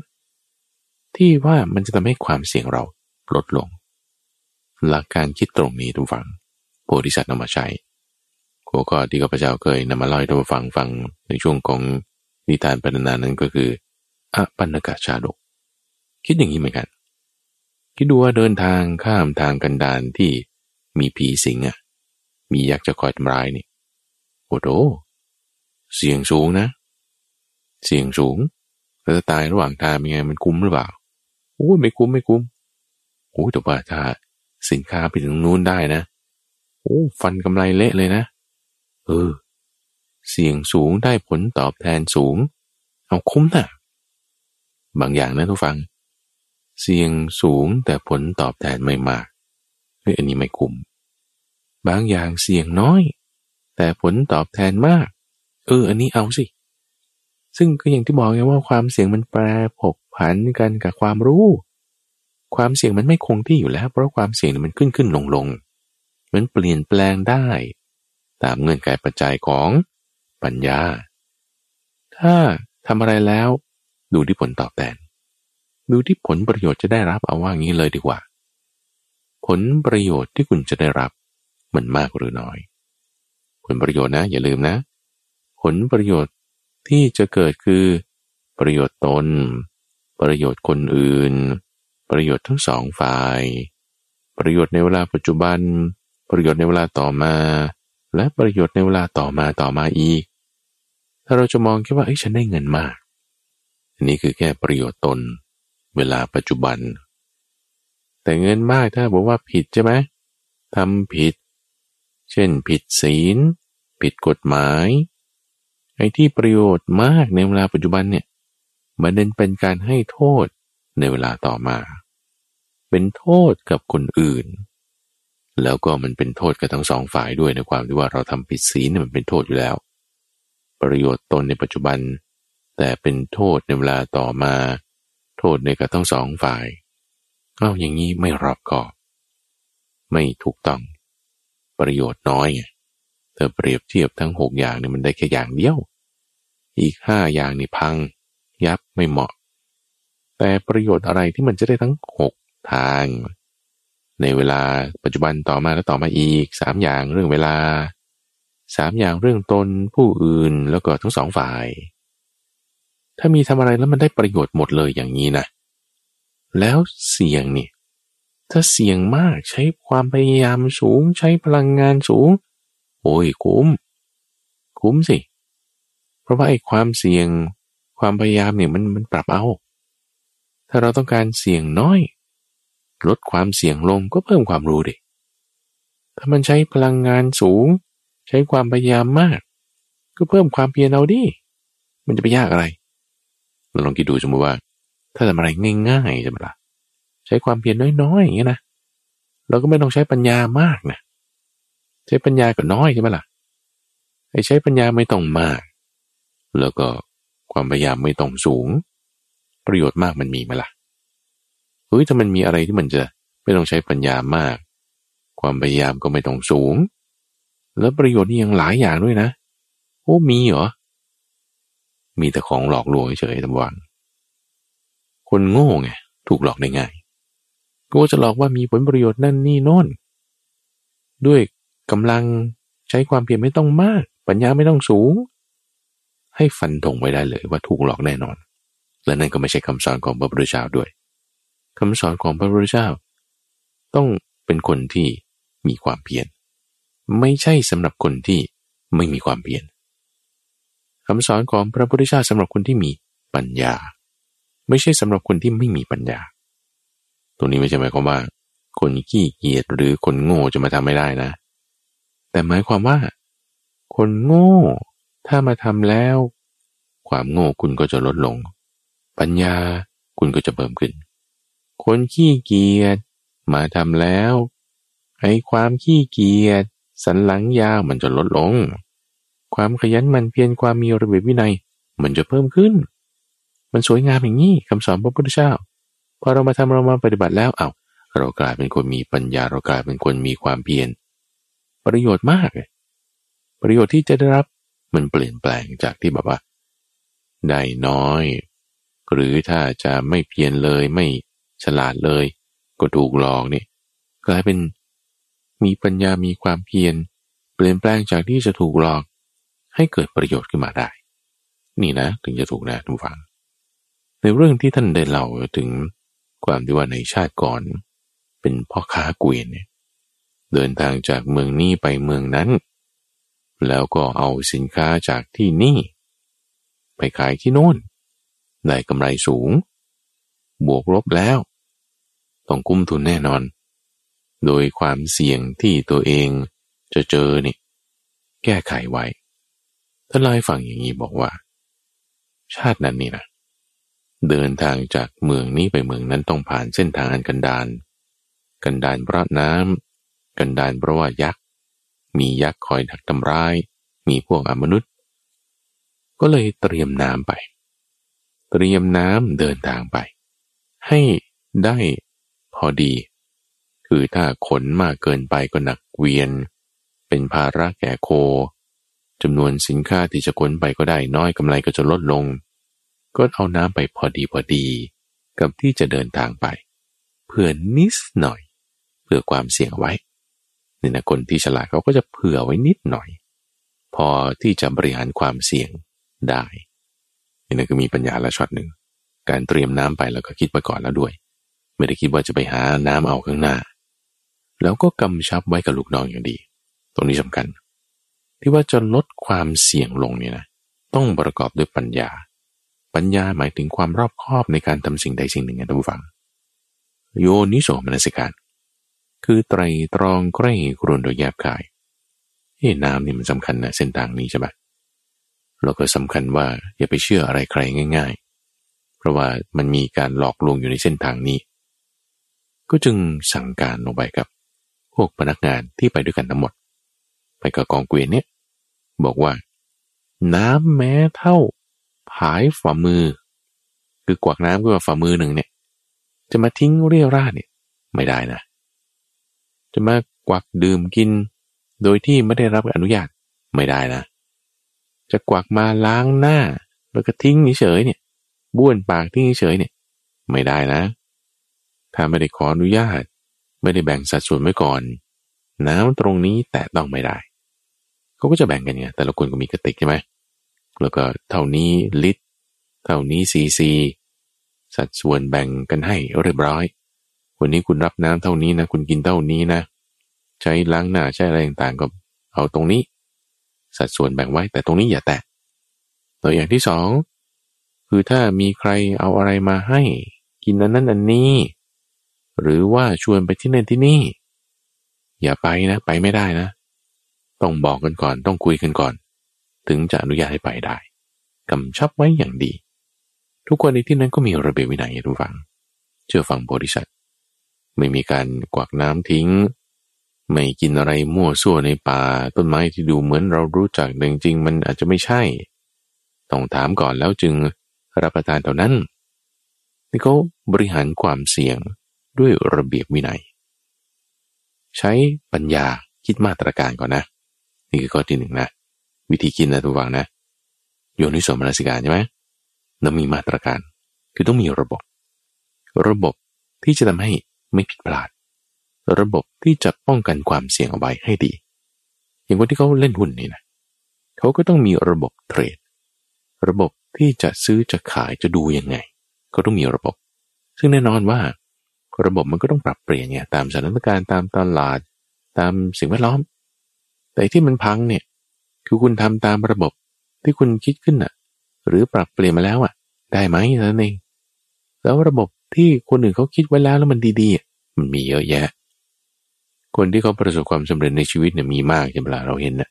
ที่ว่ามันจะทำให้ความเสี่ยงเรา ลดลง หลักการคิดตรงนี้ทุกฝังโพธิสัตว์นำมาใช้หัวข้อที่ข้าพเจ้าเคยนำมาเล่าให้ทุกฝังฟังในช่วงของนิทานปรนานั้นก็คืออปันกาชาดก คิดอย่างนี้เหมือนกัน คิดดูว่าเดินทางข้ามทางกันดานที่มีผีสิงอะ มียักษ์จะคอยทำร้ายนี่โอ้โหเสียงสูงนะ เสียงสูงแล้วจะตายระหว่างทางยังไงมันคุ้มหรือเปล่าโอ้ไม่คุ้มไม่คุ้ม โอ้แต่ว่าถ้าสินค้าไปถึงนู้นได้นะโอ้ฟันกำไรเละเลยนะ เออ เสี่ยงสูงได้ผลตอบแทนสูง เอาคุ้มนะ่ะบางอย่างนะทุกฟัง เสี่ยงสูงแต่ผลตอบแทนไม่มากเฮ้ยอันนี้ไม่คุ้มบางอย่างเสี่ยงน้อย แต่ผลตอบแทนมาก เออ อันนี้เอาสิ ซึ่งก็อย่างที่บอกไงว่าความเสี่ยงมันแปรผกผันกันกับความรู้ ความเสี่ยงมันไม่คงที่อยู่แล้ว เพราะความเสี่ยงมันขึ้นขึ้นลงลงมันเปลี่ยนแปลงได้ ตามเงื่อนไขปัจจัยของปัญญา ถ้าทำอะไรแล้ว ดูที่ผลตอบแทน ดูที่ผลประโยชน์จะได้รับเอาว่างี้เลยดีกว่า ผลประโยชน์ที่คุณจะได้รับมันมากหรือน้อย ผลประโยชน์นะ อย่าลืมนะ ผลประโยชน์ที่จะเกิดคือ ประโยชน์ตน ประโยชน์คนอื่น ประโยชน์ทั้งสองฝ่าย ประโยชน์ในเวลาปัจจุบัน ประโยชน์ในเวลาต่อมา และประโยชน์ในเวลาต่อมาต่อมาอีก ถ้าเราจะมองแค่ว่าไอ้ฉันได้เงินมาก อันนี้คือแค่ประโยชน์ตน เวลาปัจจุบัน แต่เงินมากถ้าบอกว่าผิดใช่ไหมทำผิด เช่นผิดศีล ผิดกฎหมายไอ้ที่ประโยชน์มากในเวลาปัจจุบันเนี่ยมันเด่นเป็นการให้โทษในเวลาต่อมา เป็นโทษกับคนอื่น แล้วก็มันเป็นโทษกับทั้งสองฝ่ายด้วยในความที่ว่าเราทำผิดศีลมันเป็นโทษอยู่แล้ว ประโยชน์ตนในปัจจุบัน แต่เป็นโทษในเวลาต่อมา โทษในกับทั้งสองฝ่ายเอาอย่างนี้ไม่รอบกอบ ไม่ถูกต้องประโยชน์น้อยไงเธอเปรียบเทียบทั้งหกอย่างเนี่ยมันได้แค่อย่างเดียว อีกห้าอย่างนี่พัง ยับไม่เหมาะ แต่ประโยชน์อะไรที่มันจะได้ทั้งหก ทาง ในเวลาปัจจุบันต่อมาแล้วต่อมาอีกสามอย่างเรื่องเวลาสามอย่างเรื่องตนผู้อื่นแล้วก็ทั้งสองฝ่าย ถ้ามีทำอะไรแล้วมันได้ประโยชน์หมดเลยอย่างนี้นะ แล้วเสี่ยงนี่ถ้าเสี่ยงมากใช้ความพยายามสูงใช้พลังงานสูง โอ้ยคุ้ม คุ้มสิ เพราะว่าไอ้ความเสี่ยงความพยายามเนี่ยมันมันปรับเอา ถ้าเราต้องการเสี่ยงน้อย ลดความเสี่ยงลงก็เพิ่มความรู้ดิ ถ้ามันใช้พลังงานสูง ใช้ความพยายามมาก ก็เพิ่มความเพียรเอาดิ มันจะไปยากอะไรเราลองคิดดูสมมติว่า ถ้าทำอะไรง่ายๆใช่ไหมล่ะช้ความเพียรน้อยๆอย่างนี้นะ เราก็ไม่ต้องใช้ปัญญามากนะ ใช้ปัญญาก็น้อยใช่ไหมล่ะ ไอ้ใช้ปัญญาไม่ต้องมาก แล้วก็ความพยายามไม่ต้องสูง ประโยชน์มากมันมีไหมล่ะ เฮ้ยถ้ามันมีอะไรที่มันจะไม่ต้องใช้ปัญญามาก ความพยายามก็ไม่ต้องสูง แล้วประโยชน์นี่ยังหลายอย่างด้วยนะ โอ้มีเหรอ มีแต่ของหลอกลวงเฉยๆทั้งวันคนโง่ไงถูกหลอกได้ง่ายก็จะหลอกว่ามีผลประโยชน์นั่นนี่โน่น ด้วยกำลังใช้ความเพียรไม่ต้องมาก ปัญญาไม่ต้องสูง ให้ฟันธงไว้ได้เลยว่าถูกหลอกแน่นอน และนั่นก็ไม่ใช่คำสอนของพระพุทธเจ้าด้วย คำสอนของพระพุทธเจ้า ต้องเป็นคนที่มีความเพียรไม่ใช่สำหรับคนที่ไม่มีความเพียรคำสอนของพระพุทธเจ้าสำหรับคนที่มีปัญญา ไม่ใช่สำหรับคนที่ไม่มีปัญญา ตรงนี้ไม่ใช่หมายความว่า คนขี้เกียจหรือคนโง่จะมาทำไม่ได้นะ แต่หมายความว่า คนโง่ ถ้ามาทำแล้ว ความโง่คุณก็จะลดลง ปัญญาคุณก็จะเพิ่มขึ้น คนขี้เกียจมาทำแล้วไอ้ความขี้เกียจสันหลังยาวมันจะลดลง ความขยันมันเพียรความมีระเบียบวินัย มันจะเพิ่มขึ้น มันสวยงามอย่างนี้คำสอนพระพุทธเจ้าพอเรามาทำเรามาปฏิบัติแล้วเอา้าเรากลายเป็นคนมีปัญญาเรากลายเป็นคนมีความเพียรประโยชน์มากเลยประโยชน์ที่จะได้รับมันเปลี่ยนแปลงจากที่แบบว่าได้น้อย หรือถ้าจะไม่เพียรเลยไม่ ฉลาดเลย ก็ถูกหลอกนี่กลายเป็นมีปัญญามีความเพียรเปลี่ยนแปลงจากที่จะถูกหลอก ให้เกิดประโยชน์ขึ้นมาได้ นี่นะถึงจะถูกนะทุกฝัง ในเรื่องที่ท่านได้เล่าถึงความที่ว่าในชาติก่อน เป็นพ่อค้าเกวียนเดินทางจากเมืองนี้ไปเมืองนั้น แล้วก็เอาสินค้าจากที่นี่ ไปขายที่โน่นได้กำไรสูง บวกลบแล้ว ต้องกุ้มทุนแน่นอน โดยความเสี่ยงที่ตัวเองจะเจอนี่แก้ไขไว้ท่านเล่าให้ฟังอย่างนี้บอกว่า ชาตินั้นนี่นะเดินทางจากเมืองนี้ไปเมืองนั้นต้องผ่านเส้นทางอันกันดานกันดานเพราะน้ำกันดานเพราะว่ายักษ์มียักษ์คอยดักทำร้าย มีพวกอมนุษย์ ก็เลยเตรียมน้ำไป เตรียมน้ำเดินทางไป ให้ได้ พอดี คือถ้าขนมากเกินไปก็หนักเวียน เป็นภาระแก่โคจำนวนสินค้าที่จะขนไปก็ได้น้อยกำไรก็จะลดลง ก็เอาน้ำไปพอดีพอดี กับที่จะเดินทางไปเพื่อนิดหน่อย เพื่อความเสี่ยงไว้นี่นะคนที่ฉลาดเขาก็จะเผื่อไว้นิดหน่อย พอที่จะบริหารความเสี่ยงได้นี่นะก็มีปัญญาละช็อตหนึ่งการเตรียมน้ำไปแล้วก็คิดไปก่อนแล้วด้วย ไม่ได้คิดว่าจะไปหาน้ำเอาข้างหน้า แล้วก็กำชับไว้กับลูกน้องอย่างดี ตรงนี้สำคัญ ที่ว่าจะลดความเสี่ยงลงเนี่ยนะ ต้องประกอบด้วยปัญญา ปัญญาหมายถึงความรอบคอบในการทำสิ่งใดสิ่งหนึ่งนะท่านผู้ฟัง โยนิโสมนสิการ คือไตรตรองใกล้กรวนโดยแยบกายเฮ้น้ำนี่มันสำคัญนะเส้นทางนี้ใช่ไหมเราก็สำคัญว่าอย่าไปเชื่ออะไรใครง่าย ๆ เพราะว่ามันมีการหลอกลวงอยู่ในเส้นทางนี้ ก็จึงสั่งการลงไปกับพวกพนักงานที่ไปด้วยกันทั้งหมด ไปกับกองเกวียนเนี่ยบอกว่า น้ำแม้เท่าผายฝ่ามือ คือกวักน้ำก็ว่าฝ่ามือหนึ่งเนี่ย จะมาทิ้งเรี่ยราดเนี่ยไม่ได้นะ จะมากวักดื่มกิน โดยที่ไม่ได้รับอนุญาตไม่ได้นะ จะกวักมาล้างหน้า แล้วก็ทิ้งเฉยเนี่ยบ้วนปากทิ้งเฉยเนี่ย ไม่ได้นะ ถ้าไม่ได้ขออนุญาต ไม่ได้แบ่งสัดส่วนไว้ก่อน น้ำตรงนี้แต่ต้องไม่ได้ เขาก็จะแบ่งกันไงแต่ละคนก็มีกระติกใช่ไหมแล้วก็เท่านี้ลิตร เท่านี้ซีซีสัดส่วนแบ่งกันให้เรียบร้อย วันนี้คุณรับน้ำเท่านี้นะ คุณกินเท่านี้นะ ใช้ล้างหน้าใช้อะไรต่างๆก็เอาตรงนี้ สัดส่วนแบ่งไว้แต่ตรงนี้อย่าแตะตัวอย่างที่สองคือถ้ามีใครเอาอะไรมาให้ กินอันนั้นอันนี้ หรือว่าชวนไปที่นั่นที่นี่ อย่าไปนะ ไปไม่ได้นะ ต้องบอกกันก่อนต้องคุยกันก่อน ถึงจะอนุญาตให้ไปได้กำชับไว้อย่างดี ทุกคนในที่นั้นก็มีระเบียบวินัยทุกฝัง เชื่อฟังบริษัท ไม่มีการกวักน้ำทิ้ง ไม่กินอะไรมั่วซั่วในป่า ต้นไม้ที่ดูเหมือนเรารู้จักแต่จริงๆมันอาจจะไม่ใช่ ต้องถามก่อนแล้วจึงรับประทานเท่านั้นนี่เขาบริหารความเสี่ยง ด้วยระเบียบวินัย ใช้ปัญญาคิดมาตรการก่อนนะ นี่คือข้อที่หนึ่งนะ วิธีกินนะทุกฝังนะ โยนิสมนสิการใช่ไหมต้องมีมาตรการ คือต้องมีระบบ ระบบที่จะทำให้ไม่ผิดพลาด ระบบที่จะป้องกันความเสี่ยงเอาไว้ให้ดี อย่างคนที่เขาเล่นหุ้นนี่นะเขาก็ต้องมีระบบเทรด ระบบที่จะซื้อจะขายจะดูยังไงเขาต้องมีระบบ ซึ่งแน่นอนว่า ระบบมันก็ต้องปรับเปลี่ยนเนี่ยตามสถานการณ์ตามตลาด ตามสิ่งแวดล้อม แต่ที่มันพังเนี่ยคือคุณทำตามระบบที่คุณคิดขึ้นอะ หรือปรับเปลี่ยนมาแล้วอะ ได้ไหมนั่นเองแล้วระบบที่คนอื่นเขาคิดไว้แล้วแล้วมันดีๆ มันมีเยอะแยะ คนที่เขาประสบความสำเร็จในชีวิตเนี่ยมีมากอย่างเวลาเราเห็นน่ะ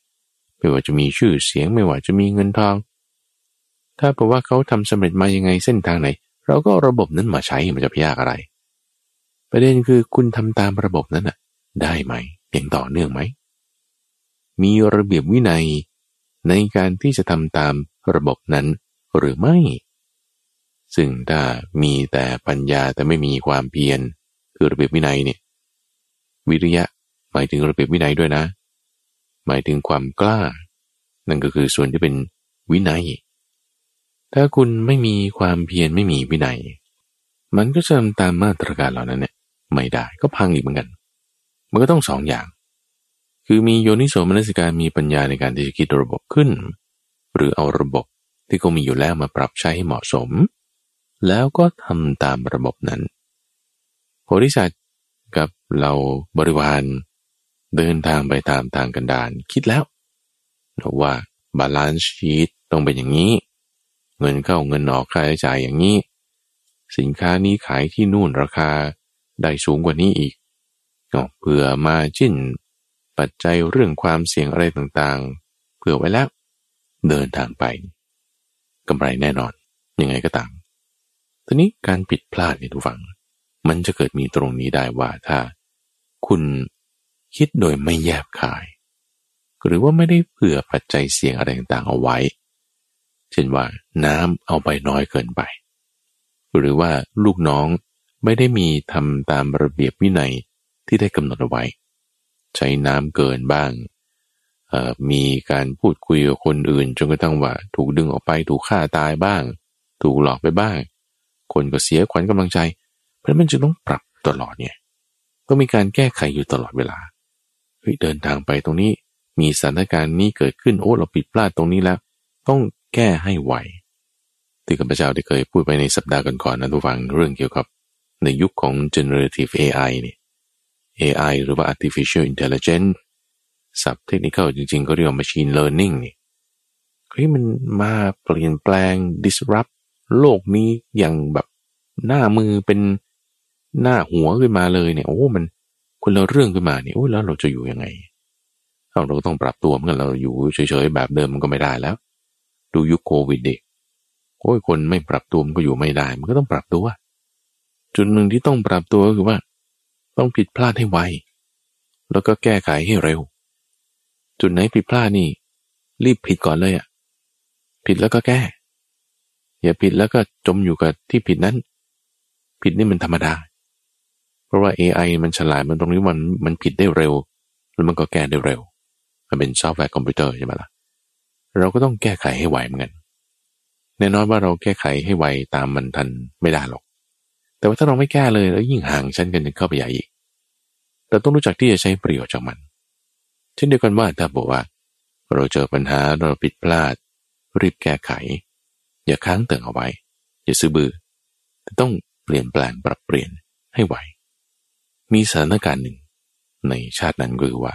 ไม่ว่าจะมีชื่อเสียงไม่ว่าจะมีเงินทอง ถ้าเพราะว่าเขาทำสำเร็จมายังไงเส้นทางไหน เราก็ระบบนั้นมาใช้มันจะพยากอะไร ประเด็นคือคุณทำตามระบบนั้นอะ ได้ไหมอย่างต่อเนื่องไหม มีระเบียบวินัยในการที่จะทำตามระบบนั้นหรือไม่ ซึ่งถ้ามีแต่ปัญญาแต่ไม่มีความเพียรคือระเบียบวินัยเนี่ย วิริยะหมายถึงระเบียบวินัยด้วยนะ หมายถึงความกล้า นั่นก็คือส่วนที่เป็นวินัย ถ้าคุณไม่มีความเพียรไม่มีวินัย มันก็จะทำตามมาตรการเหล่านั้นเนี่ย ไม่ได้ก็พังอีกเหมือนกัน มันก็ต้องสองอย่าง คือมีโยนิโสมนสิการมีปัญญาในการที่จะคิดระบบขึ้น หรือเอาระบบที่เขามีอยู่แล้วมาปรับใช้ให้เหมาะสม แล้วก็ทำตามระบบนั้นโพธิสัตว์กับเหล่าบริวาร เดินทางไปตามทางกันดารคิดแล้วว่า balance sheet ต้องเป็นอย่างนี้ เงินเข้าเงินออกค่าใช้จ่ายอย่างนี้ สินค้านี้ขายที่นู่นราคา ได้สูงกว่านี้อีกเผื่อ margin ปัจจัยเรื่องความเสี่ยงอะไรต่างๆ เผื่อไว้แล้ว เดินทางไปกำไรแน่นอน ยังไงก็ตามทีนี้การผิดพลาดเนี่ยทุกฝัง มันจะเกิดมีตรงนี้ได้ว่าถ้า คุณคิดโดยไม่แยบคาย หรือว่าไม่ได้เผื่อปัจจัยเสี่ยงอะไรต่างๆเอาไว้ เช่นว่าน้ำเอาไปน้อยเกินไป หรือว่าลูกน้อง ไม่ได้มีทำตามระเบียบวินัยที่ได้กำหนดเอาไว้ ใช้น้ำเกินบ้าง มีการพูดคุยกับคนอื่นจนกระทั่งว่าถูกดึงออกไปถูกฆ่าตายบ้าง ถูกหลอกไปบ้าง คนก็เสียขวัญกำลังใจ เพราะมันจึงต้องปรับตลอดเนี่ยก็มีการแก้ไขอยู่ตลอดเวลาเฮ้ยเดินทางไปตรงนี้มีสถานการณ์นี้เกิดขึ้นโอ้เราผิดพลาดตรงนี้แล้ว ต้องแก้ให้ไวที่ข้าพเจ้าได้เคยพูดไปในสัปดาห์ก่อนๆนะทุกฟังเรื่องเกี่ยวกับ ในยุคของ generative AI นี่ AI หรือว่า artificial intelligence ศัพท์เทคนิคจริงๆก็เรียกว่า machine learning นี่เฮ้ยมันมาเปลี่ยนแปลง disrupt โลกนี้อย่างแบบหน้ามือเป็นหน้าหัวขึ้นมาเลยเนี่ยโอ้มันคนละเรื่องขึ้นมาเนี่ยโอ้แล้วเราจะอยู่ยังไงเราเราต้องปรับตัวเมื่อเราอยู่เฉยๆแบบเดิมมันก็ไม่ได้แล้ว ดูยุคโควิดเด็กโอ้ยคนไม่ปรับตัวมันก็อยู่ไม่ได้ มันก็ต้องปรับตัว จุดหนึ่งที่ต้องปรับตัวก็คือว่า ต้องผิดพลาดให้ไว แล้วก็แก้ไขให้เร็ว จุดไหนผิดพลาดนี่ รีบผิดก่อนเลยอ่ะ ผิดแล้วก็แก้ อย่าผิดแล้วก็จมอยู่กับที่ผิดนั้น ผิดนี่มันธรรมดา เพราะว่า AI มันฉลาดมันตรงนี้มันมันผิดได้เร็ว แล้วมันก็แก้ได้เร็ว มันเป็นซอฟต์แวร์คอมพิวเตอร์ใช่ไหมล่ะเราก็ต้องแก้ไขให้ไวเหมือนกันแน่นอนว่าเราแก้ไขให้ไวตามมันทันไม่ได้หรอก แต่ว่าถ้าเราไม่แก้เลยแล้วยิ่งห่างชั้นกันเข้าไปใหญ่อีก เราต้องรู้จักที่จะใช้ประโยชน์จากมัน เช่นเดียวกันว่าถ้าบอกว่า เราเจอปัญหาเราผิดพลาด รีบแก้ไข อย่าค้างเติ่งเอาไว้ อย่าซื้อบือแต่ต้องเปลี่ยนแปลงปรับเปลี่ยนให้ไหว มีสถานการณ์หนึ่ง ในชาตินั้นก็คือว่า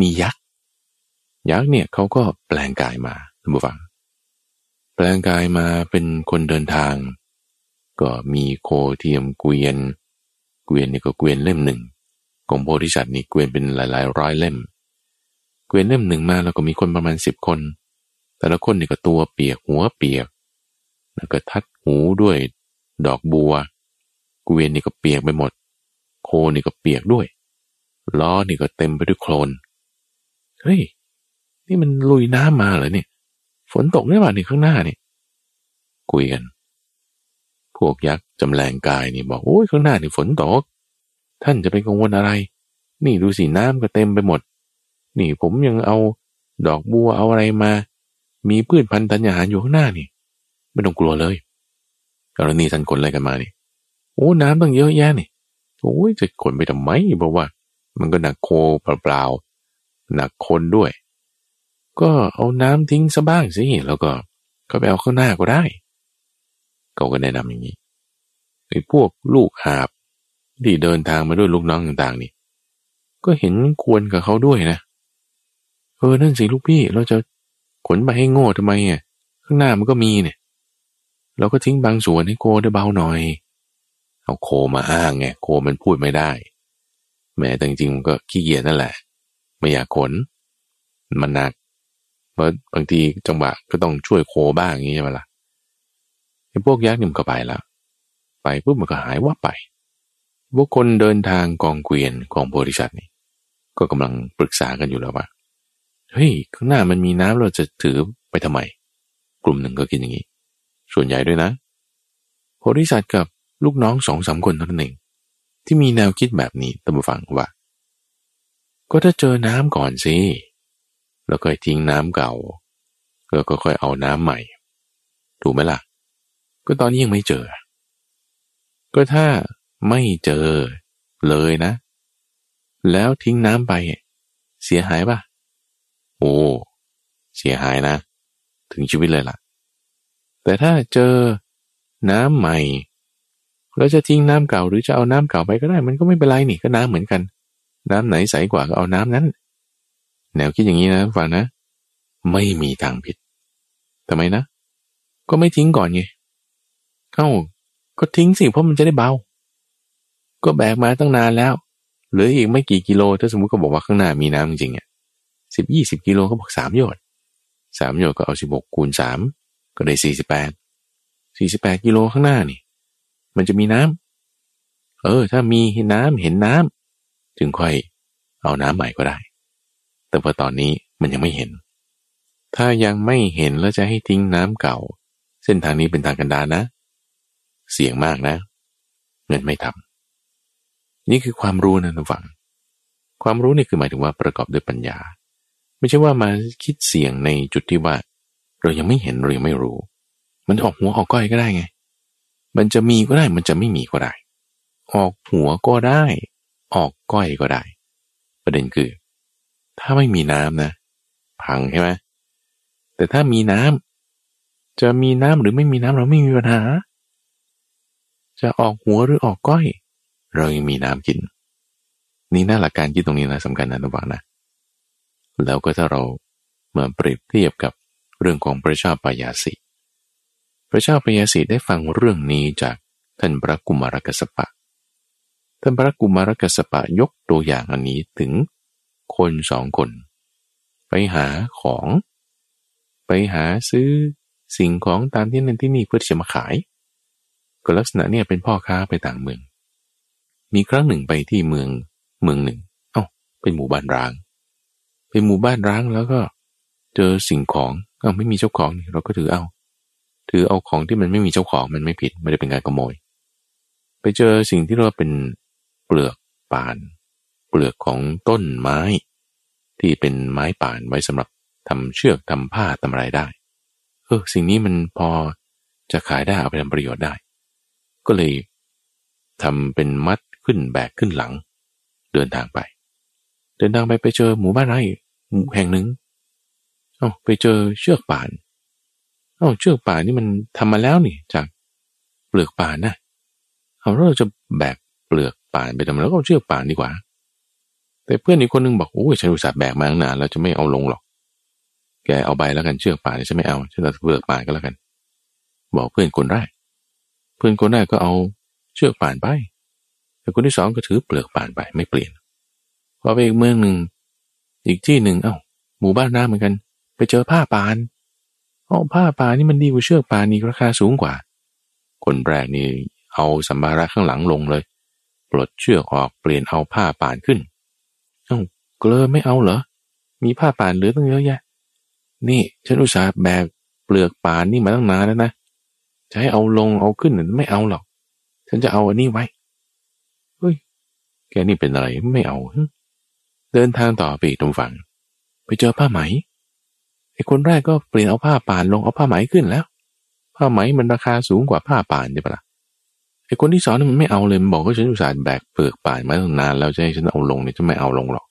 มียักษ์ยักษ์เนี่ยเขาก็แปลงกายมาท่านผู้ฟัง แปลงกายมาเป็นคนเดินทาง ก็มีโคเทียมเกวียน เกวียนนี่ก็เกวียนเล่มหนึ่งของโพธิสัตว์นี่เกวียนเป็นหลายๆ ร้อยเล่ม เกวียนเล่มหนึ่งมาแล้วก็มีคนประมาณสิบคน แต่ละคนนี่ก็ตัวเปียกหัวเปียก แล้วก็ทัดหูด้วยดอกบัว เกวียนนี่ก็เปียกไปหมด โคนี่ก็เปียกด้วย ล้อนี่ก็เต็มไปด้วยโคลน เฮ้ย นี่มันลุยน้ำมาเหรอเนี่ย ฝนตกได้ป่ะนี่ข้างหน้านี่ คุยกัน พวกยักษ์จำแรงกายนี่บอกโอ้ยข้างหน้านี่ฝนตก ท่านจะไปกังวลอะไร นี่ดูสิน้ำก็เต็มไปหมด นี่ผมยังเอาดอกบัวเอาอะไรมา มีพืชพันธุ์ธัญญาหารอยู่ข้างหน้านี่ ไม่ต้องกลัวเลยกรณีท่านขนอะไรกันมานี่โอ้น้ำต้องเยอะแยะนี่โอ้ยจะขนไปทำไมบอกว่า มันก็หนักโคเปล่าๆหนักคนด้วย ก็เอาน้ำทิ้งซะบ้างสิแล้วก็ก็ไปเอาข้างหน้าก็ได้ เขาก็แนะนำอย่างนี้ไอ้พวกลูกหาบที่เดินทางมาด้วยลูกน้องต่างๆนี่ ก็เห็นควรกับเขาด้วยนะ เออ นั่นสิลูกพี่ เราจะขนไปให้โง่ทำไมอะ ข้างหน้ามันก็มีเนี่ย เราก็ทิ้งบางส่วนให้โคได้เบาหน่อย เอาโคมาอ้างไง โคมันพูดไม่ได้ แม้แต่จริงๆมันก็ขี้เกียจนั่นแหละ ไม่อยากขน มันหนักเพราะบางทีจังหวะก็ต้องช่วยโคบ้างอย่างนี้ใช่ไหมละ่ะ พวกยักษ์นี่มันก็ไปแล้ว ไปปุ๊บมันก็หายว่าไป พวกคนเดินทางกองเกวียนของโพธิสัตว์นี่ก็กำลังปรึกษากันอยู่แล้วว่าเฮ้ยข้างหน้ามันมีน้ำเราจะถือไปทำไม กลุ่มหนึ่งก็คิดอย่างนี้ ส่วนใหญ่ด้วยนะโพธิสัตว์กับลูกน้องสองสามคนเท่านั้นเองที่มีแนวคิดแบบนี้ตั้งฟังว่า ก็ถ้าเจอน้ำก่อนสิแล้วก็ทิ้งน้ำเก่าแล้วก็ค่อยเอาน้ำใหม่ ถูกไหมล่ะ ก็ตอนนี้ยังไม่เจอ ก็ถ้าไม่เจอเลยนะ แล้วทิ้งน้ำไป เสียหายปะโอ้เสียหายนะ ถึงชีวิตเลยล่ะ แต่ถ้าเจอน้ำใหม่แล้วจะทิ้งน้ำเก่าหรือจะเอาน้ำเก่าไปก็ได้ มันก็ไม่เป็นไรนี่ก็น้ำเหมือนกัน น้ำไหนใสกว่าก็เอาน้ำนั้น แนวคิดอย่างนี้นะฟังนะ ไม่มีทางผิดทำไมนะ ก็ไม่ทิ้งก่อนไง เอ้าก็ทิ้งสิเพราะมันจะได้เบา ก็แบกมาตั้งนานแล้วเหลืออีกไม่กี่กิโล ถ้าสมมติก็บอกว่าข้างหน้ามีน้ำจริงๆอะสิบยี่สิบกิโลเขาบอกสามโยชน์สามโยชน์ก็เอาสิบหกคูณสามก็ได้สี่สิบแปดสี่สิบแปดกิโลข้างหน้านี่ มันจะมีน้ำเออ ถ้ามีน้ำเห็นน้ำถึงค่อยเอาน้ำใหม่ก็ได้ แต่พอตอนนี้มันยังไม่เห็น ถ้ายังไม่เห็นแล้วจะให้ทิ้งน้ำเก่า เส้นทางนี้เป็นทางกันดารนะ เสี่ยงมากนะ เงินไม่ทำนี่คือความรู้นะท่านฟัง ความรู้นี่คือหมายถึงว่าประกอบด้วยปัญญา ไม่ใช่ว่ามาคิดเสี่ยงในจุดที่ว่า เรายังไม่เห็นเรายังไม่รู้ มันออกหัวออกก้อยก็ได้ไง มันจะมีก็ได้ มันจะไม่มีก็ได้ ออกหัวก็ได้ ออกก้อยก็ได้ ประเด็นคือ ถ้าไม่มีน้ำนะ พังใช่ไหมแต่ถ้ามีน้ำจะมีน้ำหรือไม่มีน้ำเราไม่มีปัญหา จะออกหัวหรือออกก้อย เรายังมีน้ำกิน นี่น่าหลักการคิดตรงนี้นะสำคัญนะระวังนะ แล้วก็ถ้าเรามาเปรียบเทียบกับเรื่องของพระชาปยาสิพระเจ้าพยาสีได้ฟังเรื่องนี้จากท่านพระกุมารกสปะ ท่านพระกุมารกสปะยกตัวอย่างอันนี้ถึงคนสองคน ไปหาของ ไปหาซื้อสิ่งของตามที่นั่นที่นี่เพื่อจะมาขาย ก็ลักษณะเนี่ยเป็นพ่อค้าไปต่างเมือง มีครั้งหนึ่งไปที่เมืองเมืองหนึ่ง เอา้าเป็นหมู่บ้านร้าง เป็นหมู่บ้านร้างแล้วก็เจอสิ่งของเอา้าไม่มีเจ้าของเราก็ถือเอา ถือเอาของที่มันไม่มีเจ้าของมันไม่ผิดไม่ได้เป็นการขโมย ไปเจอสิ่งที่เราเป็นเปลือกป่าน เปลือกของต้นไม้ ที่เป็นไม้ป่านไว้สำหรับทำเชือกทำผ้าทำอะไรได้เออสิ่งนี้มันพอจะขายได้เอาไปทำประโยชน์ได้ ก็เลยทำเป็นมัดขึ้นแบกขึ้นหลัง เดินทางไป เดินทางไปไปเจอหมู่บ้านไร่แห่งหนึ่งเอ้าไปเจอเชือกป่านเอา้าเชือกป่านนี่มันทำมาแล้วนี่จากเปลือกป่านนะเอาเราจะแบกเปลือกป่านไปทำแล้วก็เชือกป่านดีกว่า แต่เพื่อนอีกคนนึงบอกโอ้ยฉันอุตส่าห์แบกมาตั้งนานแล้วจะไม่เอาลงหรอก แกเอาใบแล้วกันเชือกป่าเนี่ยฉันไม่เอาฉันเอาเปลือกป่านก็แล้วกัน บอกเพื่อนคนแรก เพื่อนคนแรกก็เอาเชือกป่านไปแต่คนที่สองก็ถือเปลือกป่านไปไม่เปลี่ยนพอไปอีกเมืองหนึ่ง อีกที่หนึ่งเอา้าหมู่บ้านน้าเหมือนกัน ไปเจอผ้าป่านเอาผ้าป่านนี่มันดีกว่าเชือกป่านนี่ราคาสูงกว่า คนแรกนี่เอาสัมภาระข้างหลังลงเลย ปลดเชือกออกเปลี่ยนเอาผ้าป่านขึ้นเอ้าเกลอไม่เอาเหรอ มีผ้าป่านเหลือตั้งเยอะแยะ นี่ฉันอุตส่าห์แบกเปลือกป่านนี่มาตั้งนานแล้วนะ จะให้เอาลงเอาขึ้นไม่เอาหรอก ฉันจะเอาอันนี้ไว้ เฮ้ย แกนี่เป็นอะไรไม่เอา เดินทางต่อไปตรงฝั่ง ไปเจอผ้าไหมไอ้คนแรกก็เปลี่ยนเอาผ้าป่านลงเอาผ้าไหมขึ้นแล้ว ผ้าไหมมันราคาสูงกว่าผ้าป่านใช่ปะละ่ะไอ้คนที่สอนมันไม่เอาเลยมันบอกว่าฉันอุตส่าห์แบกเปลือกป่านมาตั้งนานแล้วจะให้ฉันเอาลงเนี่ยจะไม่เอาลงหรอก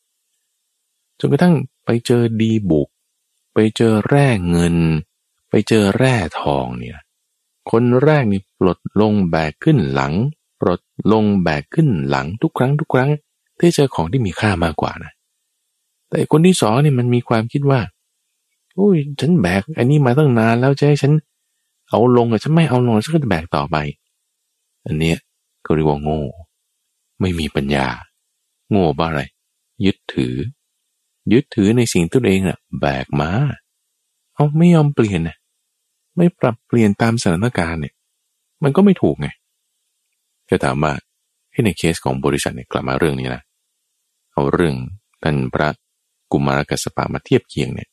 จนกระทั่งไปเจอดีบุก ไปเจอแร่เงิน ไปเจอแร่ทองเนี่ย คนแรกนี่ปลดลงแบกขึ้นหลัง ปลดลงแบกขึ้นหลังทุกครั้งทุกครั้งที่เจอของที่มีค่ามากกว่านะ แต่คนที่สองนี่มันมีความคิดว่าโอ้ยฉันแบกอันนี้มาตั้งนานแล้วจะให้ฉันเอาลงอะฉันไม่เอาลงฉันก็จะแบกต่อไป อันเนี้ยก็เรียกว่าโง่ ไม่มีปัญญา โง่บ้าอะไร ยึดถือ ยึดถือในสิ่งตัวเองอะแบกมา เอาไม่ยอมเปลี่ยนนะ ไม่ปรับเปลี่ยนตามสถานการณ์เนี่ย มันก็ไม่ถูกไงก็ถามว่าให้ในเคสของบริษัทเนี่ยกลับมาเรื่องนี้นะเอาเรื่องท่านพระกุมารกัสปะมาเทียบเคียงเนี่ย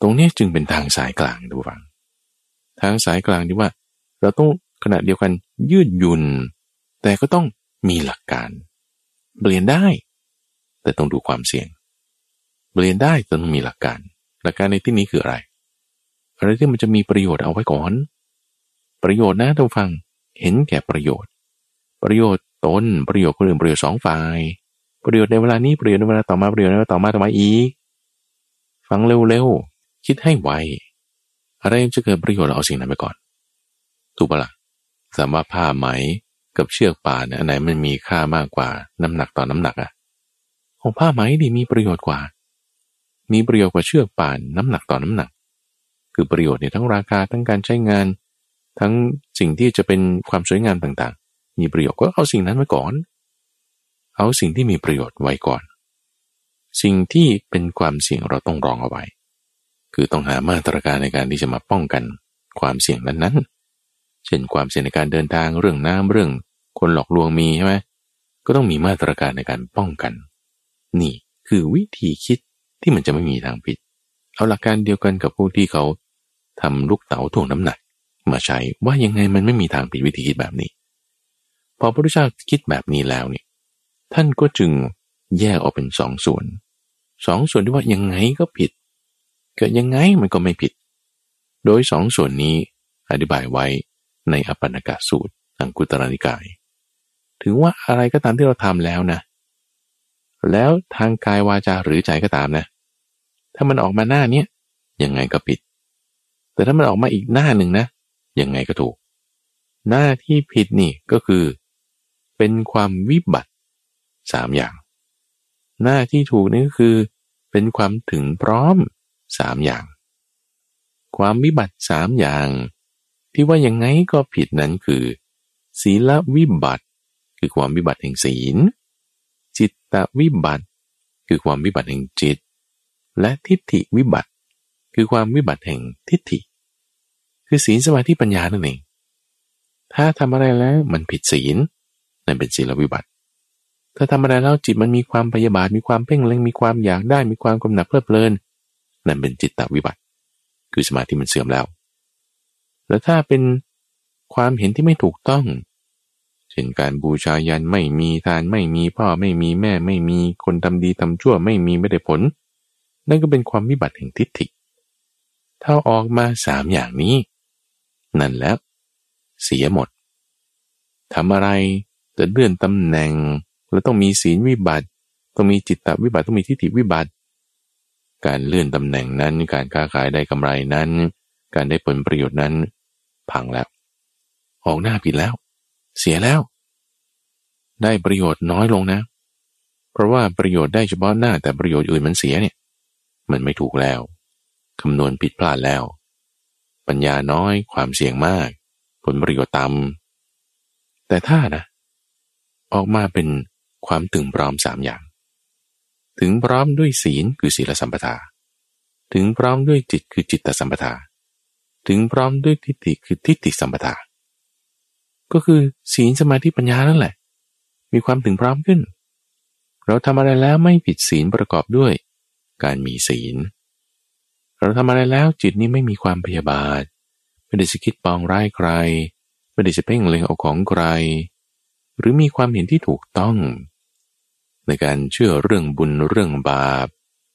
ตรงนี้จึงเป็นทางสายกลางดูฟัง ทางสายกลางที่ว่า เราต้องขณะเดียวกันยืดยุน แต่ก็ต้องมีหลักการ เปลี่ยนได้ แต่ต้องดูความเสี่ยง เปลี่ยนได้แต่ต้องมีหลักการ หลักการในที่นี้คืออะไร อะไรที่มันจะมีประโยชน์เอาไว้ก่อน ประโยชน์นะท่านฟังเห็นแก่ประโยชน์ ประโยชน์ตนประโยชน์คนอื่นประโยชน์สองฝ่าย ประโยชน์ในเวลานี้ประโยชน์ในเวลาต่อมาประโยชน์ในเวลาต่อมาต่อมาอีกฟังเร็วๆคิดให้ไวอะไรจะเกิดประโยชน์เราเอาสิ่งนั้นไปก่อน ถูกปะละ่ะสามารถผ้าไหมกับเชือกป่าเนี่ยอันไหนมันมีค่ามากกว่าน้ำหนักต่อน้ำหนักอะของผ้าไหมดีมีประโยชน์กว่า มีประโยชน์กว่าเชือกป่านน้ำหนักต่อน้ำหนัก คือประโยชน์เนี่ยทั้งราคาทั้งการใช้งาน ทั้งสิ่งที่จะเป็นความสวยงามต่างๆ มีประโยชน์ก็เอาสิ่งนั้นไว้ก่อน เอาสิ่งที่มีประโยชน์ไว้ก่อน สิ่งที่เป็นความเสี่ยงเราต้องรองเอาไว้ คือต้องหามาตรการในการที่จะมาป้องกันความเสี่ยงนั้นๆ เช่นความเสี่ยงในการเดินทางเรื่องน้ำเรื่องคนหลอกลวงมีใช่ไหมก็ต้องมีมาตรการในการป้องกัน นี่คือวิธีคิดที่มันจะไม่มีทางผิด เอาหลักการเดียวกันกับพวกที่เขาทำลูกเต๋าถ่วงน้ำหนัก มาใช้ว่ายังไงมันไม่มีทางผิดวิธีคิดแบบนี้ พอพระพุทธเจ้าคิดแบบนี้แล้วเนี่ยท่านก็จึงแยกออกเป็นสองส่วนสองส่วนที่ว่ายังไงก็ผิด เกิดยังไงมันก็ไม่ผิด โดยสองส่วนนี้อธิบายไว้ในอปันกาสูตรอังกุตรนิกาย ถึงว่าอะไรก็ตามที่เราทำแล้วนะ แล้วทางกายวาจาหรือใจก็ตามนะ ถ้ามันออกมาหน้าเนี้ยยังไงก็ผิด แต่ถ้ามันออกมาอีกหน้าหนึ่งนะ ยังไงก็ถูก หน้าที่ผิดนี่ก็คือ เป็นความวิบัติสามอย่าง หน้าที่ถูกนี่ก็คือ เป็นความถึงพร้อมสามอย่าง ความวิบัติสามอย่าง ที่ว่ายังไงก็ผิดนั้นคือ ศีลวิบัติ คือความวิบัติแห่งศีล จิตตวิบัติ คือความวิบัติแห่งจิต และทิฏฐิวิบัติ คือความวิบัติแห่งทิฏฐิ คือศีลสมาธิปัญญานั่นเอง ถ้าทำอะไรแล้วมันผิดศีลนั่นเป็นศีลวิบัติ ถ้าทำอะไรแล้วจิตมันมีความพยาบาทมีความเพ่งเล็งมีความอยากได้มีความกำหนัดเพลิดเพลินนั่นเป็นจิตตวิบัติ คือสมาธิมันเสื่อมแล้ว แล้วถ้าเป็นความเห็นที่ไม่ถูกต้องเช่นการบูชายันไม่มีทานไม่มีพ่อไม่มีแม่ไม่มีคนทำดีทำชั่วไม่มีไม่ได้ผล นั่นก็เป็นความวิบัติแห่งทิฏฐิ ถ้าออกมาสามอย่างนี้ นั่นแล้ว เสียหมดทำอะไรจะเลื่อนตำแหน่ง แล้วต้องมีศีลวิบัติ ต้องมีจิตตวิบัติต้องมีทิฏฐิวิบัติ การเลื่อนตำแหน่งนั้น การค้าขายได้กำไรนั้น การได้ผลประโยชน์นั้น พังแล้ว ออกหน้าผิดแล้ว เสียแล้ว ได้ประโยชน์น้อยลงนะ เพราะว่าประโยชน์ได้เฉพาะหน้าแต่ประโยชน์อื่นมันเสียเนี่ย มันไม่ถูกแล้ว คำนวณผิดพลาดแล้ว ปัญญาน้อยความเสี่ยงมาก ผลประโยชน์ต่ำแต่ถ้านะ ออกมาเป็นความถึงพร้อมสามอย่าง ถึงพร้อมด้วยศีลคือศีลสัมปทา ถึงพร้อมด้วยจิตคือจิตตสัมปทา ถึงพร้อมด้วยทิฏฐิคือทิฏฐิสัมปทา ก็คือศีลสมาธิปัญญานั่นแหละ มีความถึงพร้อมขึ้น เราทำอะไรแล้วไม่ผิดศีลประกอบด้วย การมีศีล เราทำอะไรแล้วจิตนี้ไม่มีความพยาบาท ไม่ได้จะคิดปองร้ายใคร ไม่ได้จะเพ่งเล็งเอาของใคร หรือมีความเห็นที่ถูกต้อง ในการเชื่อเรื่องบุญเรื่องบาป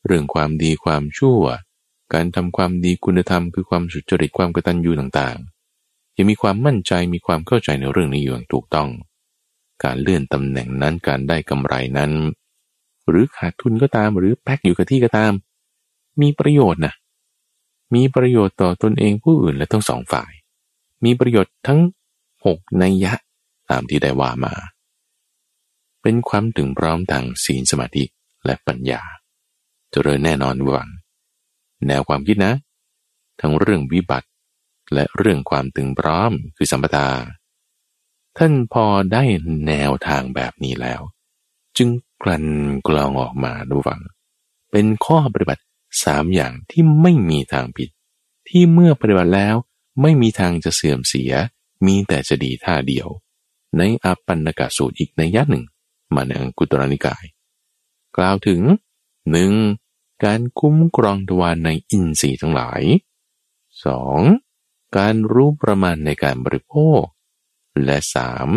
เรื่องความดีความชั่ว การทำความดีคุณธรรมคือความสุจริตความกตัญญูต่างๆยังมีความมั่นใจมีความเข้าใจในเรื่องนี้อย่างถูกต้อง การเลื่อนตำแหน่งนั้นการได้กำไรนั้น หรือขาดทุนก็ตามหรือแพ็กอยู่กับที่ก็ตาม มีประโยชน์นะมีประโยชน์ต่อตนเองผู้อื่นและทั้งสองฝ่าย มีประโยชน์ทั้งหกในยะตามที่ได้ว่ามา เป็นความถึงพร้อมทางศีลสมาธิและปัญญาจเจริญแน่นอนวังแนวความคิดนะ ทั้งเรื่องวิบัติ และเรื่องความตึงพร้อมคือสัมปทาท่านพอได้แนวทางแบบนี้แล้ว จึง กลั่นกรองออกมาดูฟัง เป็นข้อปฏิบัติสามอย่างที่ไม่มีทางผิด ที่เมื่อปฏิบัติแล้วไม่มีทางจะเสื่อมเสีย มีแต่จะดีท่าเดียว ในอปันนกาสูตรอีกในยัดหนึ่ง มาในอังกุตรนิกาย กล่าวถึงหนึ่งการคุ้มครองทวารในอินทรีย์ทั้งหลายสองการรู้ประมาณในการบริโภค และสาม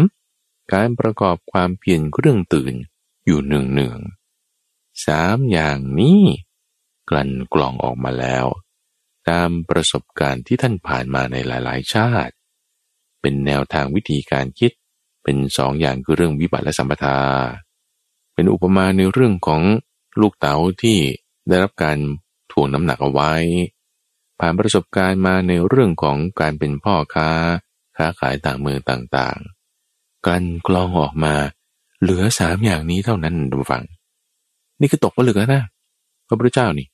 การประกอบความเพียรเครื่องตื่น อยู่หนึ่งหนึ่งสามอย่างนี้กลั่นกลองออกมาแล้ว ตามประสบการณ์ที่ท่านผ่านมาในหลายๆ ชาติ เป็นแนวทางวิธีการคิดเป็นสองอย่างคือเรื่องวิบัติและสัมปทา เป็นอุปมาในเรื่องของลูกเต๋าที่ได้รับการถ่วงน้ำหนักเอาไว้ ผ่านประสบการณ์มาในเรื่องของการเป็นพ่อค้า ค้าขายต่างเมืองต่างๆ กันกลองออกมา เหลือสามอย่างนี้เท่านั้นดูฟัง นี่คือตกผลึกแล้วนะพระพุทธเจ้านี่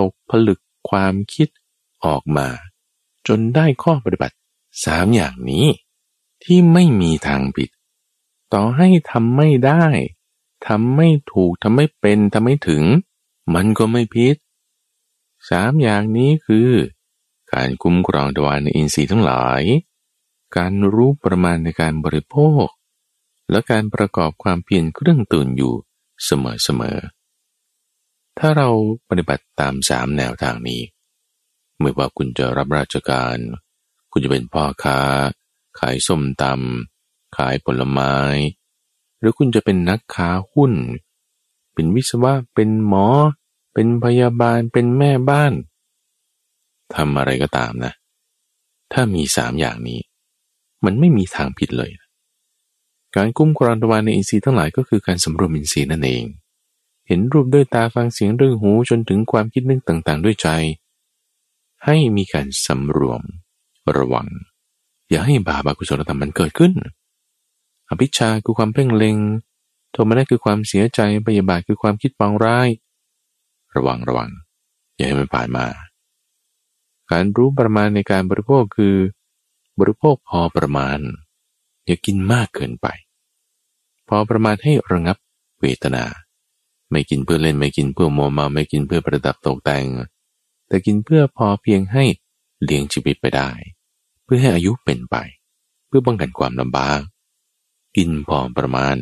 ตกผลึกความคิดออกมา จนได้ข้อปฏิบัติสามอย่างนี้ ที่ไม่มีทางผิด ต่อให้ทำไม่ได้ทำไม่ถูกทำไม่เป็นทำไม่ถึง มันก็ไม่ผิดสามอย่างนี้คือ การคุ้มครองทวารในอินทรีย์ทั้งหลาย การรู้ประมาณในการบริโภค และการประกอบความเพียรเครื่องตื่นอยู่เสมอๆ ถ้าเราปฏิบัติตามสามแนวทางนี้ไม่ว่าคุณจะรับราชการ คุณจะเป็นพ่อค้า ขายส้มตำขายผลไม้ หรือคุณจะเป็นนักค้าหุ้น เป็นวิศวะ เป็นหมอ เป็นพยาบาล เป็นแม่บ้านทำอะไรก็ตามนะ ถ้ามีสามอย่างนี้ มันไม่มีทางผิดเลย การกุ้มกรอนตวานในอินทรีย์ทั้งหลายก็คือการสำรวมอินทรีย์นั่นเอง เห็นรูปด้วยตาฟังเสียงด้วยหูจนถึงความคิดนึกต่างๆ ด้วยใจ ให้มีการสำรวม ระวัง อย่าให้บาปอกุศลธรรมมันเกิดขึ้น อภิชาคือความเพ่งเล็ง โทมนัสคือความเสียใจปยาบาทคือความคิดปองร้าย ระวังระวัง อย่าให้มันผ่านมา การรู้ประมาณในการบริโภคคือบริโภคพอประมาณ อย่ากินมากเกินไป พอประมาณให้ระงับเวทนา ไม่กินเพื่อเล่นไม่กินเพื่อโมมาไม่กินเพื่อประดับตกแต่ง แต่กินเพื่อพอเพียงให้เลี้ยงชีวิตไปได้ เพื่อให้อายุเป็นไป เพื่อป้องกันความลำบาก กินพอประมาณ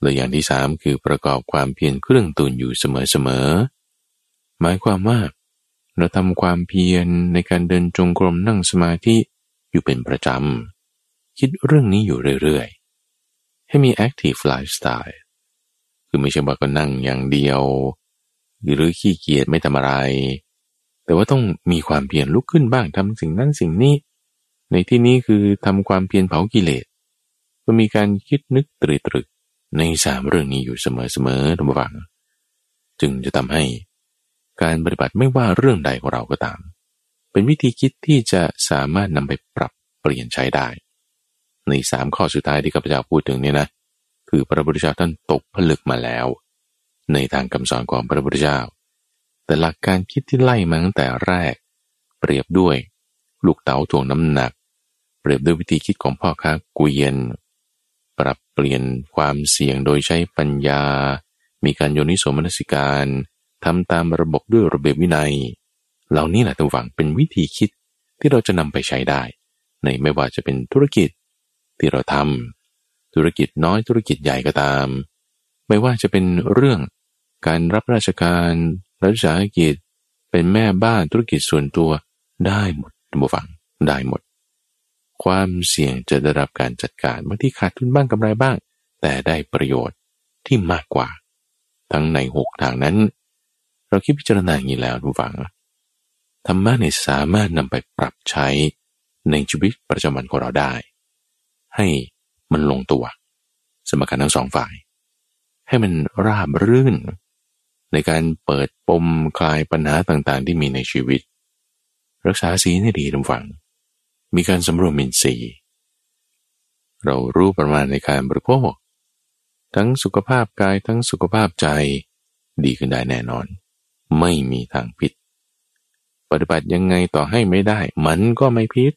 และอย่างที่สามคือประกอบความเพียรเครื่องตุนอยู่เสมอๆหมายความว่าเราทำความเพียรในการเดินจงกรมนั่งสมาธิอยู่เป็นประจำ คิดเรื่องนี้อยู่เรื่อยๆ ให้มี active lifestyle คือไม่ใช่ว่าก็นั่งอย่างเดียว หรือขี้เกียจไม่ทำอะไร แต่ว่าต้องมีความเพียรลุกขึ้นบ้างทำสิ่งนั้นสิ่งนี้ ในที่นี้คือทำความเพียรเผากิเลสก็มีการคิดนึกตรึกตรึกในสามเรื่องนี้อยู่เสมอๆทุกฝัง จึงจะทำให้การปฏิบัติไม่ว่าเรื่องใดของเราก็ตาม เป็นวิธีคิดที่จะสามารถนำไปปรับเปลี่ยนใช้ได้ ในสามข้อสุดท้ายที่ข้าพเจ้าพูดถึงเนี่ยนะ คือพระพุทธเจ้าท่านตกผลึกมาแล้ว ในทางคำสอนของพระพุทธเจ้า แต่หลักการคิดที่ไล่มาตั้งแต่แรก เปรียบด้วย ลูกเต๋าถ่วงน้ำหนัก เปรียบด้วยวิธีคิดของพ่อค้ากุยเย็น ปรับเปลี่ยนความเสี่ยงโดยใช้ปัญญา มีการโยนิโสมนสิการทำตามระบบด้วยระเบียบวินัย เหล่านี้แหละทุกฝังเป็นวิธีคิดที่เราจะนำไปใช้ได้ ในไม่ว่าจะเป็นธุรกิจ ที่เราทำธุรกิจน้อยธุรกิจใหญ่ก็ตาม ไม่ว่าจะเป็นเรื่องการรับราชการรัฐวิสาหกิจ เป็นแม่บ้านธุรกิจส่วนตัวได้หมดทุกฝังได้หมด ความเสี่ยงจะได้รับการจัดการบางที่ขาดทุนบ้างกำไรบ้าง แต่ได้ประโยชน์ที่มากกว่า ทั้งในหกทางนั้น เราคิดพิจารณาอย่างนี้แล้วดูฟังธรรมะเนี่ยสามารถนำไปปรับใช้ในชีวิตประจำวันของเราได้ ให้มันลงตัว สมการทั้งสองฝ่าย ให้มันราบรื่น ในการเปิดปมคลายปัญหาต่างๆ ที่มีในชีวิต รักษาสีให้ดีทุกฝังมีการสำรวมมินทรีย์เรารู้ประมาณในการบริโภคทั้งสุขภาพกายทั้งสุขภาพใจดีขึ้นได้แน่นอน ไม่มีทางผิดปฏิบัติยังไงต่อให้ไม่ได้ มันก็ไม่ผิด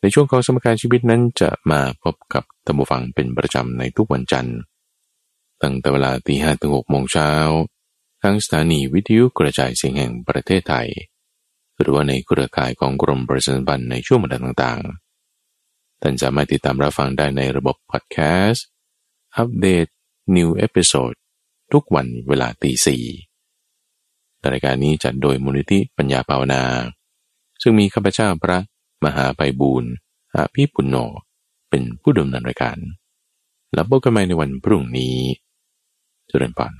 ในช่วงของสมการชีวิตนั้นจะมาพบกับตัมบูฟังเป็นประจำในทุกวันจันทร์ ตั้งแต่เวลาตีห้ถึงหกโมงเช้าทางสถานีวิทยุกระจายเสียงแห่งประเทศไทย หรือว่าในเครือข่ายของกรมประชาสัมพันธ์ในช่วงเวลาต่างๆ ท่านสามารถติดตามรับฟังได้ในระบบพอดแคสต์ อัปเดต New Episode ทุกวันเวลาตีสี่รายการนี้จัดโดยมูลนิธิปัญญาภาวนา ซึ่งมีข้าพเจ้าพระ มหาไพบูรณ์อาภิปุณโญเป็นผู้ดำเนินรายการ แล้วพบกันใหม่ในวันพรุ่งนี้จุเรนปอน